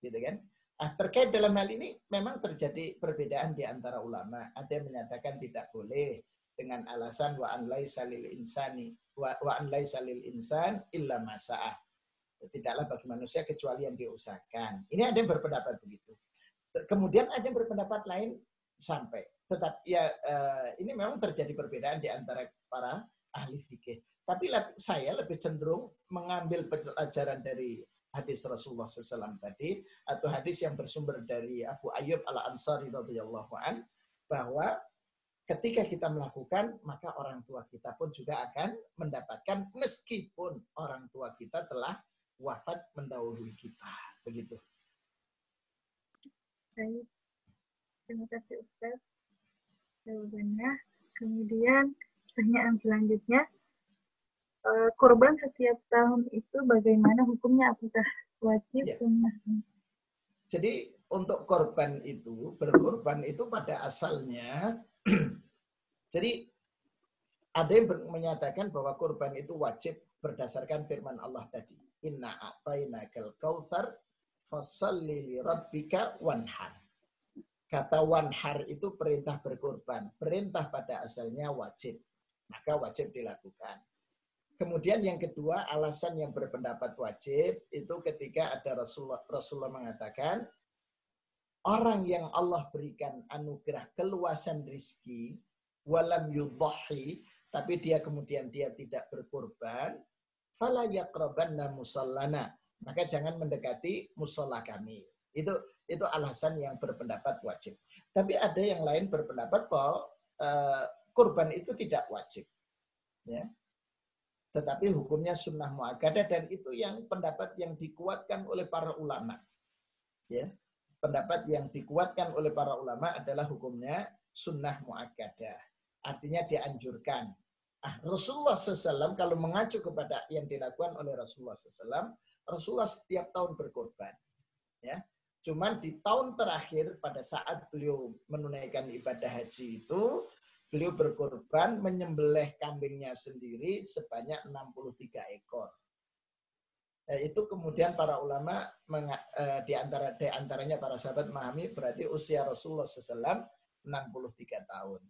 gitu kan? Nah, terkait dalam hal ini memang terjadi perbedaan di antara ulama. Ada yang menyatakan tidak boleh dengan alasan wa an laisa lil insani wa, an laisa lil insan illa masa'ah. Tidaklah bagi manusia kecuali yang diusahakan. Ini ada yang berpendapat begitu. Kemudian ada yang berpendapat lain sampai. Tetap ya eh, ini memang terjadi perbedaan di antara para ahli fikih. Tapi saya lebih cenderung mengambil pelajaran dari hadis Rasulullah SAW tadi atau hadis yang bersumber dari Abu Ayyub al Ansari radhiyallahu an bahwa ketika kita melakukan maka orang tua kita pun juga akan mendapatkan meskipun orang tua kita telah wafat mendahului kita begitu. Baik. Terima kasih Ustaz. Jawabannya. Kemudian pertanyaan selanjutnya. Eh, kurban setiap tahun itu bagaimana hukumnya? Apakah wajib Ya. Jadi untuk korban itu, berkorban itu pada asalnya, jadi ada yang menyatakan bahwa korban itu wajib berdasarkan firman Allah tadi. Inna a'tainakal kautsar fasalli li rabbika wanhar. Kata wanhar itu perintah berkorban. Perintah pada asalnya wajib. Maka wajib dilakukan. Kemudian yang kedua, alasan yang berpendapat wajib itu ketika ada Rasulullah, Rasulullah mengatakan, orang yang Allah berikan anugerah keluasan rizki, walam yudhahi, tapi dia kemudian dia tidak berkorban, fala yaqrabanna musallana. Maka jangan mendekati musola kami. Itu itu alasan yang berpendapat wajib. Tapi ada yang lain berpendapat bahwa eh, kurban itu tidak wajib. Ya. Tetapi hukumnya sunnah muakkadah dan itu yang pendapat yang dikuatkan oleh para ulama. Ya. Pendapat yang dikuatkan oleh para ulama adalah hukumnya sunnah muakkadah. Artinya dianjurkan. Ah, Rasulullah SAW kalau mengacu kepada yang dilakukan oleh Rasulullah SAW, Rasulullah setiap tahun berkorban. Ya. Cuman di tahun terakhir pada saat beliau menunaikan ibadah haji itu, beliau berkorban menyembelih kambingnya sendiri sebanyak 63 ekor. Eh, itu kemudian para ulama eh, di antara di antaranya para sahabat memahami berarti usia Rasulullah SAW 63 tahun.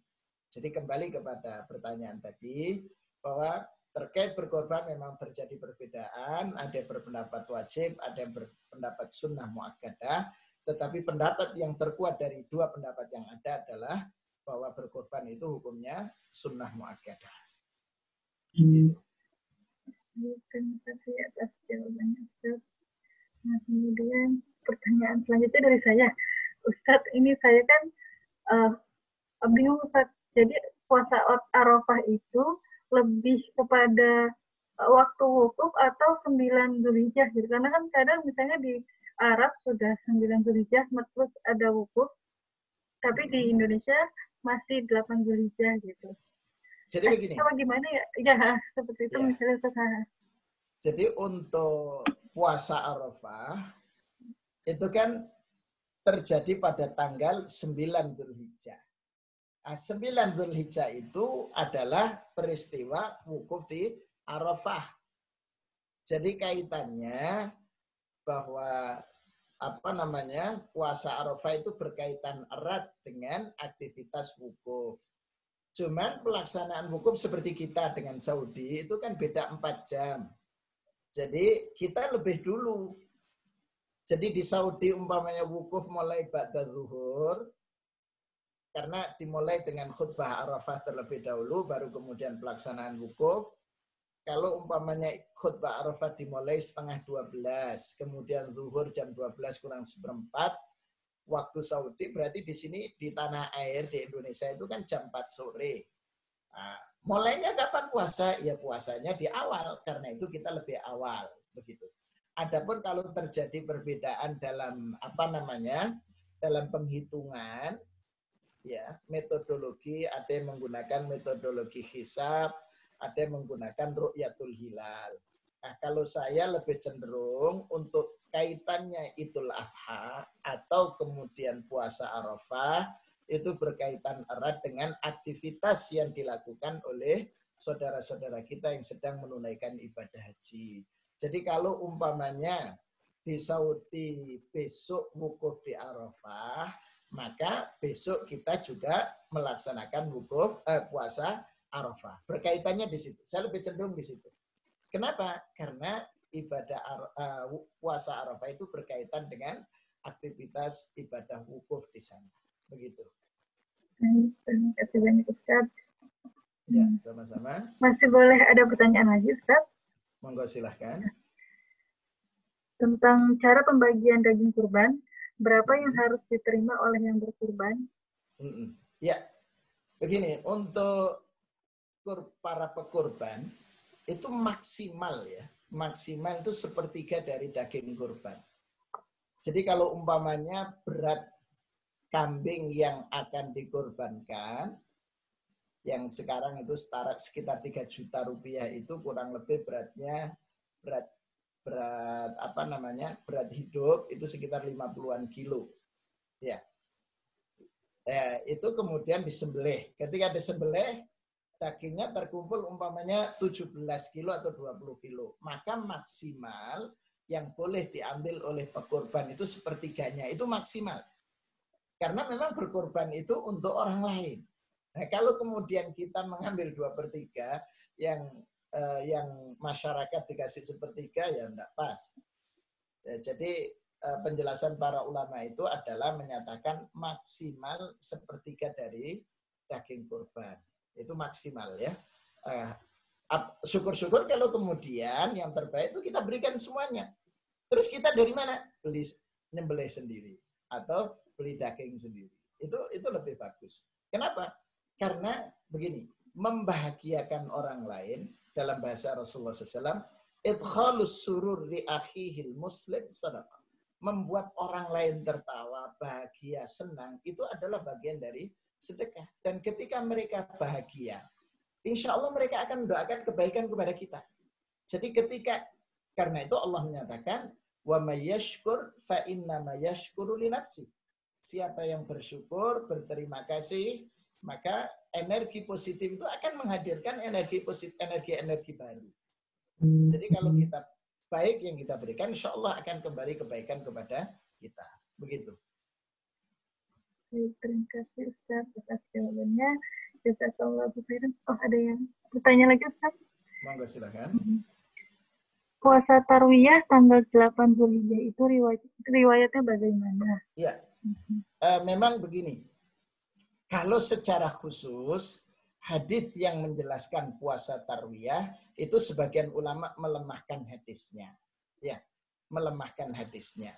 Jadi kembali kepada pertanyaan tadi bahwa terkait berkorban memang terjadi perbedaan, ada yang berpendapat wajib, ada yang berpendapat sunnah muakkadah, tetapi pendapat yang terkuat dari dua pendapat yang ada adalah bahwa berkorban itu hukumnya sunnah muakkadah. Terima kasih atas jawabannya Ustaz. Nah, kemudian pertanyaan selanjutnya dari saya. Ustadz, ini saya kan eh, bingung Ustaz. Jadi puasa Arafah itu lebih kepada eh, waktu wukuf atau sembilan Zulhijjah gitu. Karena kan kadang misalnya di Arab sudah sembilan Zulhijjah terus ada wukuf, tapi di Indonesia masih delapan Zulhijjah gitu. Jadi begini, Sama gimana ya? Ya, seperti itu Ya. misalnya jadi untuk puasa Arafah itu kan terjadi pada tanggal 9 Dzulhijjah. Nah, 9 Zulhijjah itu adalah peristiwa wukuf di Arafah. Jadi kaitannya bahwa apa namanya puasa Arafah itu berkaitan erat dengan aktivitas wukuf. Cuman pelaksanaan wukuf seperti kita dengan Saudi itu kan beda 4 jam. Jadi kita lebih dulu. Jadi di Saudi umpamanya wukuf mulai ba'da zuhur, karena dimulai dengan khutbah Arafah terlebih dahulu, baru kemudian pelaksanaan wukuf. Kalau umpamanya khutbah Arafah dimulai setengah 12, kemudian zuhur jam 12 kurang seperempat, waktu Saudi berarti di sini di tanah air di Indonesia itu kan jam 4 sore. Nah, mulainya kapan puasa? Ya puasanya di awal, karena itu kita lebih awal begitu. Adapun kalau terjadi perbedaan dalam apa namanya dalam penghitungan ya metodologi ada yang menggunakan metodologi hisab ada yang menggunakan ru'yatul hilal nah kalau saya lebih cenderung untuk kaitannya Idul Adha atau kemudian puasa Arafah itu berkaitan erat dengan aktivitas yang dilakukan oleh saudara-saudara kita yang sedang menunaikan ibadah haji. Jadi kalau umpamanya di Saudi besok wukuf di Arafah, maka besok kita juga melaksanakan wukuf eh, puasa Arafah. Berkaitannya di situ. Saya lebih cenderung di situ. Kenapa? Karena ibadah uh, puasa Arafah itu berkaitan dengan aktivitas ibadah wukuf di sana. Begitu. Terima kasih banyak Ustaz. Ya, sama-sama. Masih boleh ada pertanyaan lagi Ustaz? Monggo silahkan. Tentang cara pembagian daging kurban, berapa yang harus diterima oleh yang berkurban? Ya, begini untuk para pekurban itu maksimal ya, maksimal itu sepertiga dari daging kurban. Jadi kalau umpamanya berat kambing yang akan dikorbankan, yang sekarang itu setara sekitar 3 juta rupiah itu kurang lebih beratnya berat berat apa namanya berat hidup itu sekitar 50-an kilo. Ya. Eh, itu kemudian disembelih. Ketika disembelih, dagingnya terkumpul umpamanya 17 kilo atau 20 kilo. Maka maksimal yang boleh diambil oleh pekorban itu sepertiganya. Itu maksimal. Karena memang berkorban itu untuk orang lain. Nah, kalau kemudian kita mengambil dua per tiga, yang uh, yang masyarakat dikasih sepertiga ya enggak pas. Ya, jadi uh, penjelasan para ulama itu adalah menyatakan maksimal sepertiga dari daging kurban. Itu maksimal ya. Uh, syukur-syukur kalau kemudian yang terbaik itu kita berikan semuanya. Terus kita dari mana? Beli nyembelih sendiri atau beli daging sendiri. Itu itu lebih bagus. Kenapa? Karena begini, membahagiakan orang lain dalam bahasa Rasulullah SAW, idkhalus surur li akhihil muslim sadaqah. Membuat orang lain tertawa, bahagia, senang, itu adalah bagian dari sedekah. Dan ketika mereka bahagia, insya Allah mereka akan mendoakan kebaikan kepada kita. Jadi ketika, karena itu Allah menyatakan, wa mayyashkur fa inna mayyashkuru li nafsi. Siapa yang bersyukur, berterima kasih, maka energi positif itu akan menghadirkan energi positif, energi-energi baru. Jadi kalau kita baik yang kita berikan, insya Allah akan kembali kebaikan kepada kita. Begitu. Terima kasih Ustaz atas jawabannya. Jazakallah khairan. Oh ada yang bertanya lagi Ustaz? Monggo silakan. Puasa Tarwiyah tanggal 8 Zulhijjah itu riwayat, riwayatnya bagaimana? Iya. Uh, memang begini kalau secara khusus hadis yang menjelaskan puasa tarwiyah itu sebagian ulama melemahkan hadisnya. Ya, melemahkan hadisnya.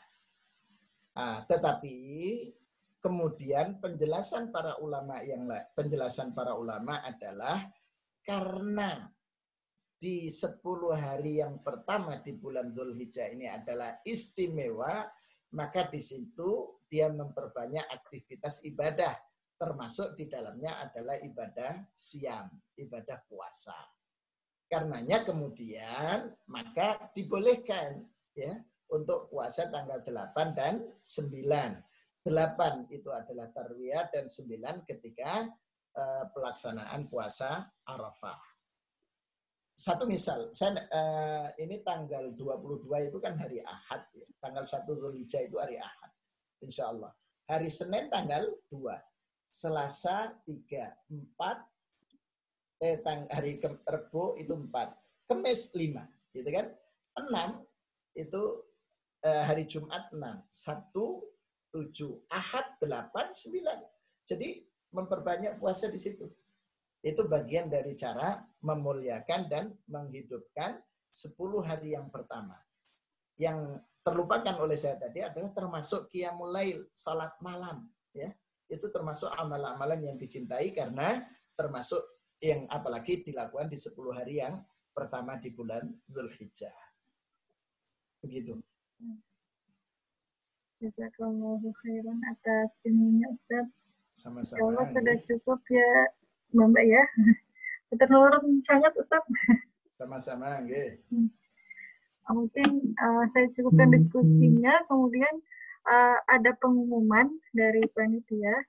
Nah, tetapi kemudian penjelasan para ulama yang penjelasan para ulama adalah karena di 10 hari yang pertama di bulan Dzulhijjah ini adalah istimewa, maka di situ dia memperbanyak aktivitas ibadah termasuk di dalamnya adalah ibadah siam, ibadah puasa. Karenanya kemudian maka dibolehkan ya untuk puasa tanggal 8 dan 9. 8 itu adalah tarwiyah dan 9 ketika uh, pelaksanaan puasa Arafah. Satu misal, saya uh, ini tanggal 22 itu kan hari Ahad, ya. tanggal 1 Zulhijjah itu hari Ahad, insya Allah. Hari Senin tanggal 2, Selasa 3, 4, eh, tang, hari Rebo itu 4, Kemis 5, gitu kan? 6 itu eh, hari Jumat 6, Sabtu 7, Ahad 8, 9. Jadi memperbanyak puasa di situ. Itu bagian dari cara memuliakan dan menghidupkan 10 hari yang pertama. Yang terlupakan oleh saya tadi adalah termasuk qiyamul lail, salat malam, ya. Itu termasuk amalan-amalan yang dicintai karena termasuk yang apalagi dilakukan di 10 hari yang pertama di bulan Zulhijjah. Begitu. Jazakallahu khairan atas ilmunya Ustaz. Sama-sama. Allah sudah cukup ya Mbak ya. Kita nurun sangat Ustaz. Sama-sama, nggih. Hmm. Mungkin uh, saya cukupkan diskusinya, kemudian uh, ada pengumuman dari panitia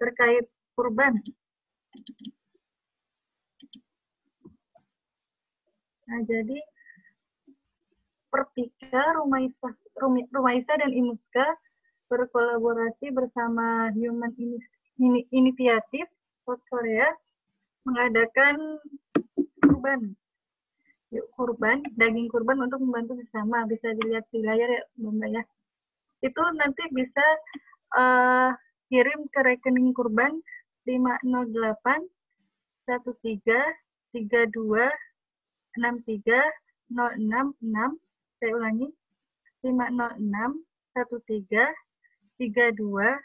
terkait kurban. Nah, jadi Perpika, Rumaisa, Rumaisa dan Imuska berkolaborasi bersama Human Initiative South Korea mengadakan kurban. Yuk, kurban, daging kurban untuk membantu sesama. Bisa dilihat di layar ya, Mbak ya. Itu nanti bisa uh, kirim ke rekening kurban 508 13 32 63 066 saya ulangi. 506 13 32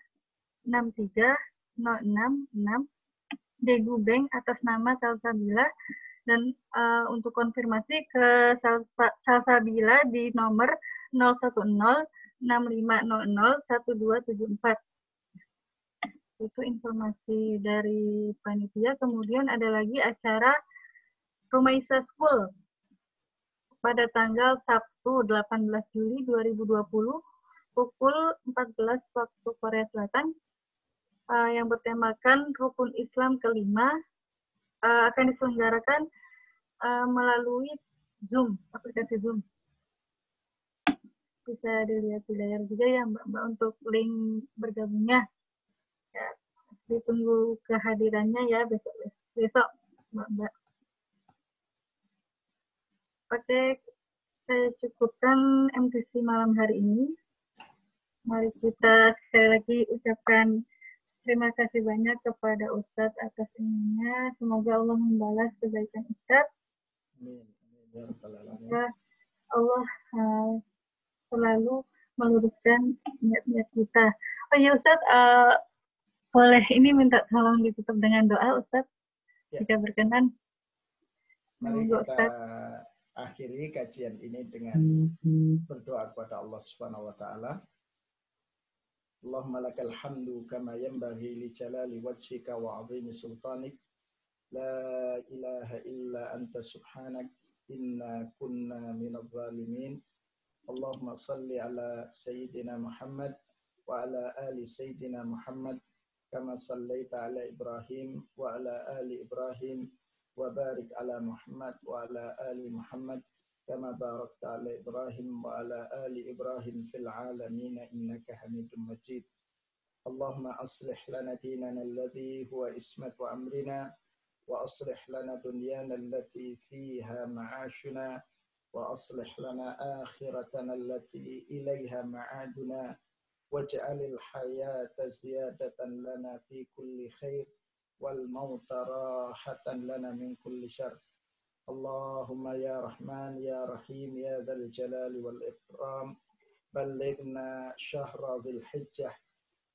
63 066 Degu Bank atas nama Salsabila dan uh, untuk konfirmasi ke Salsabila di nomor 010 6500 1274 itu informasi dari panitia. Kemudian ada lagi acara Rumaisa School pada tanggal Sabtu 18 Juli 2020 pukul 14 waktu Korea Selatan uh, yang bertemakan rukun Islam kelima uh, akan diselenggarakan uh, melalui Zoom, aplikasi Zoom. Bisa dilihat di layar juga ya Mbak, Mbak untuk link bergabungnya. Ya, ditunggu kehadirannya ya besok besok Mbak Oke, saya cukupkan MTC malam hari ini. Mari kita sekali lagi ucapkan terima kasih banyak kepada Ustadz atas ilmunya. Semoga Allah membalas kebaikan Ustadz. Semoga Allah uh, selalu meluruskan niat-niat kita. Oh ya Ustadz, uh, boleh ini minta tolong ditutup dengan doa Ustadz, ya. jika berkenan. Mari kita Ustadz akhiri kajian ini dengan berdoa kepada Allah Subhanahu wa taala. Allahumma lakal hamdu kama yanbaghi li jalali wajhika wa 'azimi sultanik. La ilaha illa anta subhanak inna kunna minadh zalimin. Allahumma salli ala sayyidina Muhammad wa ala ali sayyidina Muhammad kama sallaita ala Ibrahim wa ala ali Ibrahim وبارك على محمد وعلى آل محمد كما باركت على إبراهيم وعلى آل إبراهيم في العالمين إنك حميد مجيد. اللهم أصلح لنا ديننا الذي هو إسمة أمرنا وأصلح لنا دنيانا التي فيها معاشنا وأصلح لنا آخرتنا التي إليها معادنا واجعل الحياة زيادة لنا في كل خير. والموت راحة لنا من كل شر. اللهم يا رحمن يا رحيم يا ذا الجلال والإكرام بلغنا شهر ذي الحجة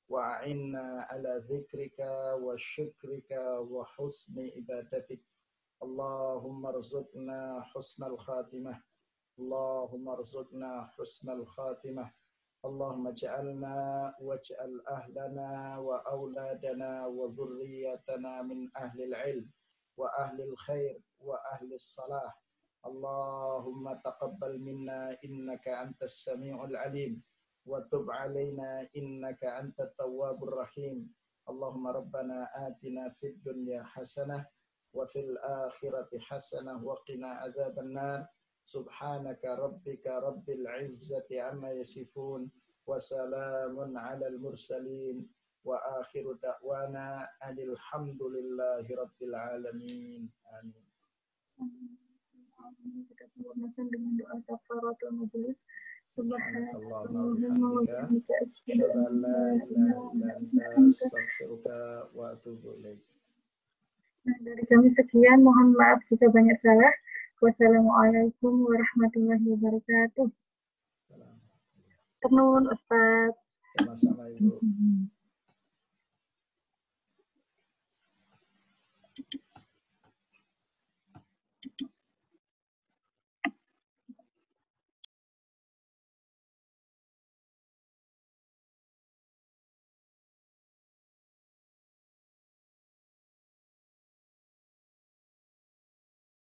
وأعنا على ذكرك وشكرك وحسن عبادتك. اللهم ارزقنا حسن الخاتمة. اللهم ارزقنا حسن الخاتمة. اللهم اجعلنا واجعل أهلنا وأولادنا وذريتنا من أهل العلم وأهل الخير وأهل الصلاح اللهم تقبل منا إنك أنت السميع العليم وتب علينا إنك أنت التواب الرحيم اللهم ربنا آتنا في الدنيا حسنة وفي الآخرة حسنة وقنا عذاب النار سبحانك ربك rabbil العزة عما yasifun وسلام على المرسلين mursalin دعوانا أن الحمد لله رب alamin آمين. Nah, dari kami sekian, mohon maaf jika banyak salah. Wassalamualaikum warahmatullahi wabarakatuh. Salam. Tenun, Ustaz. Sama-sama Ibu.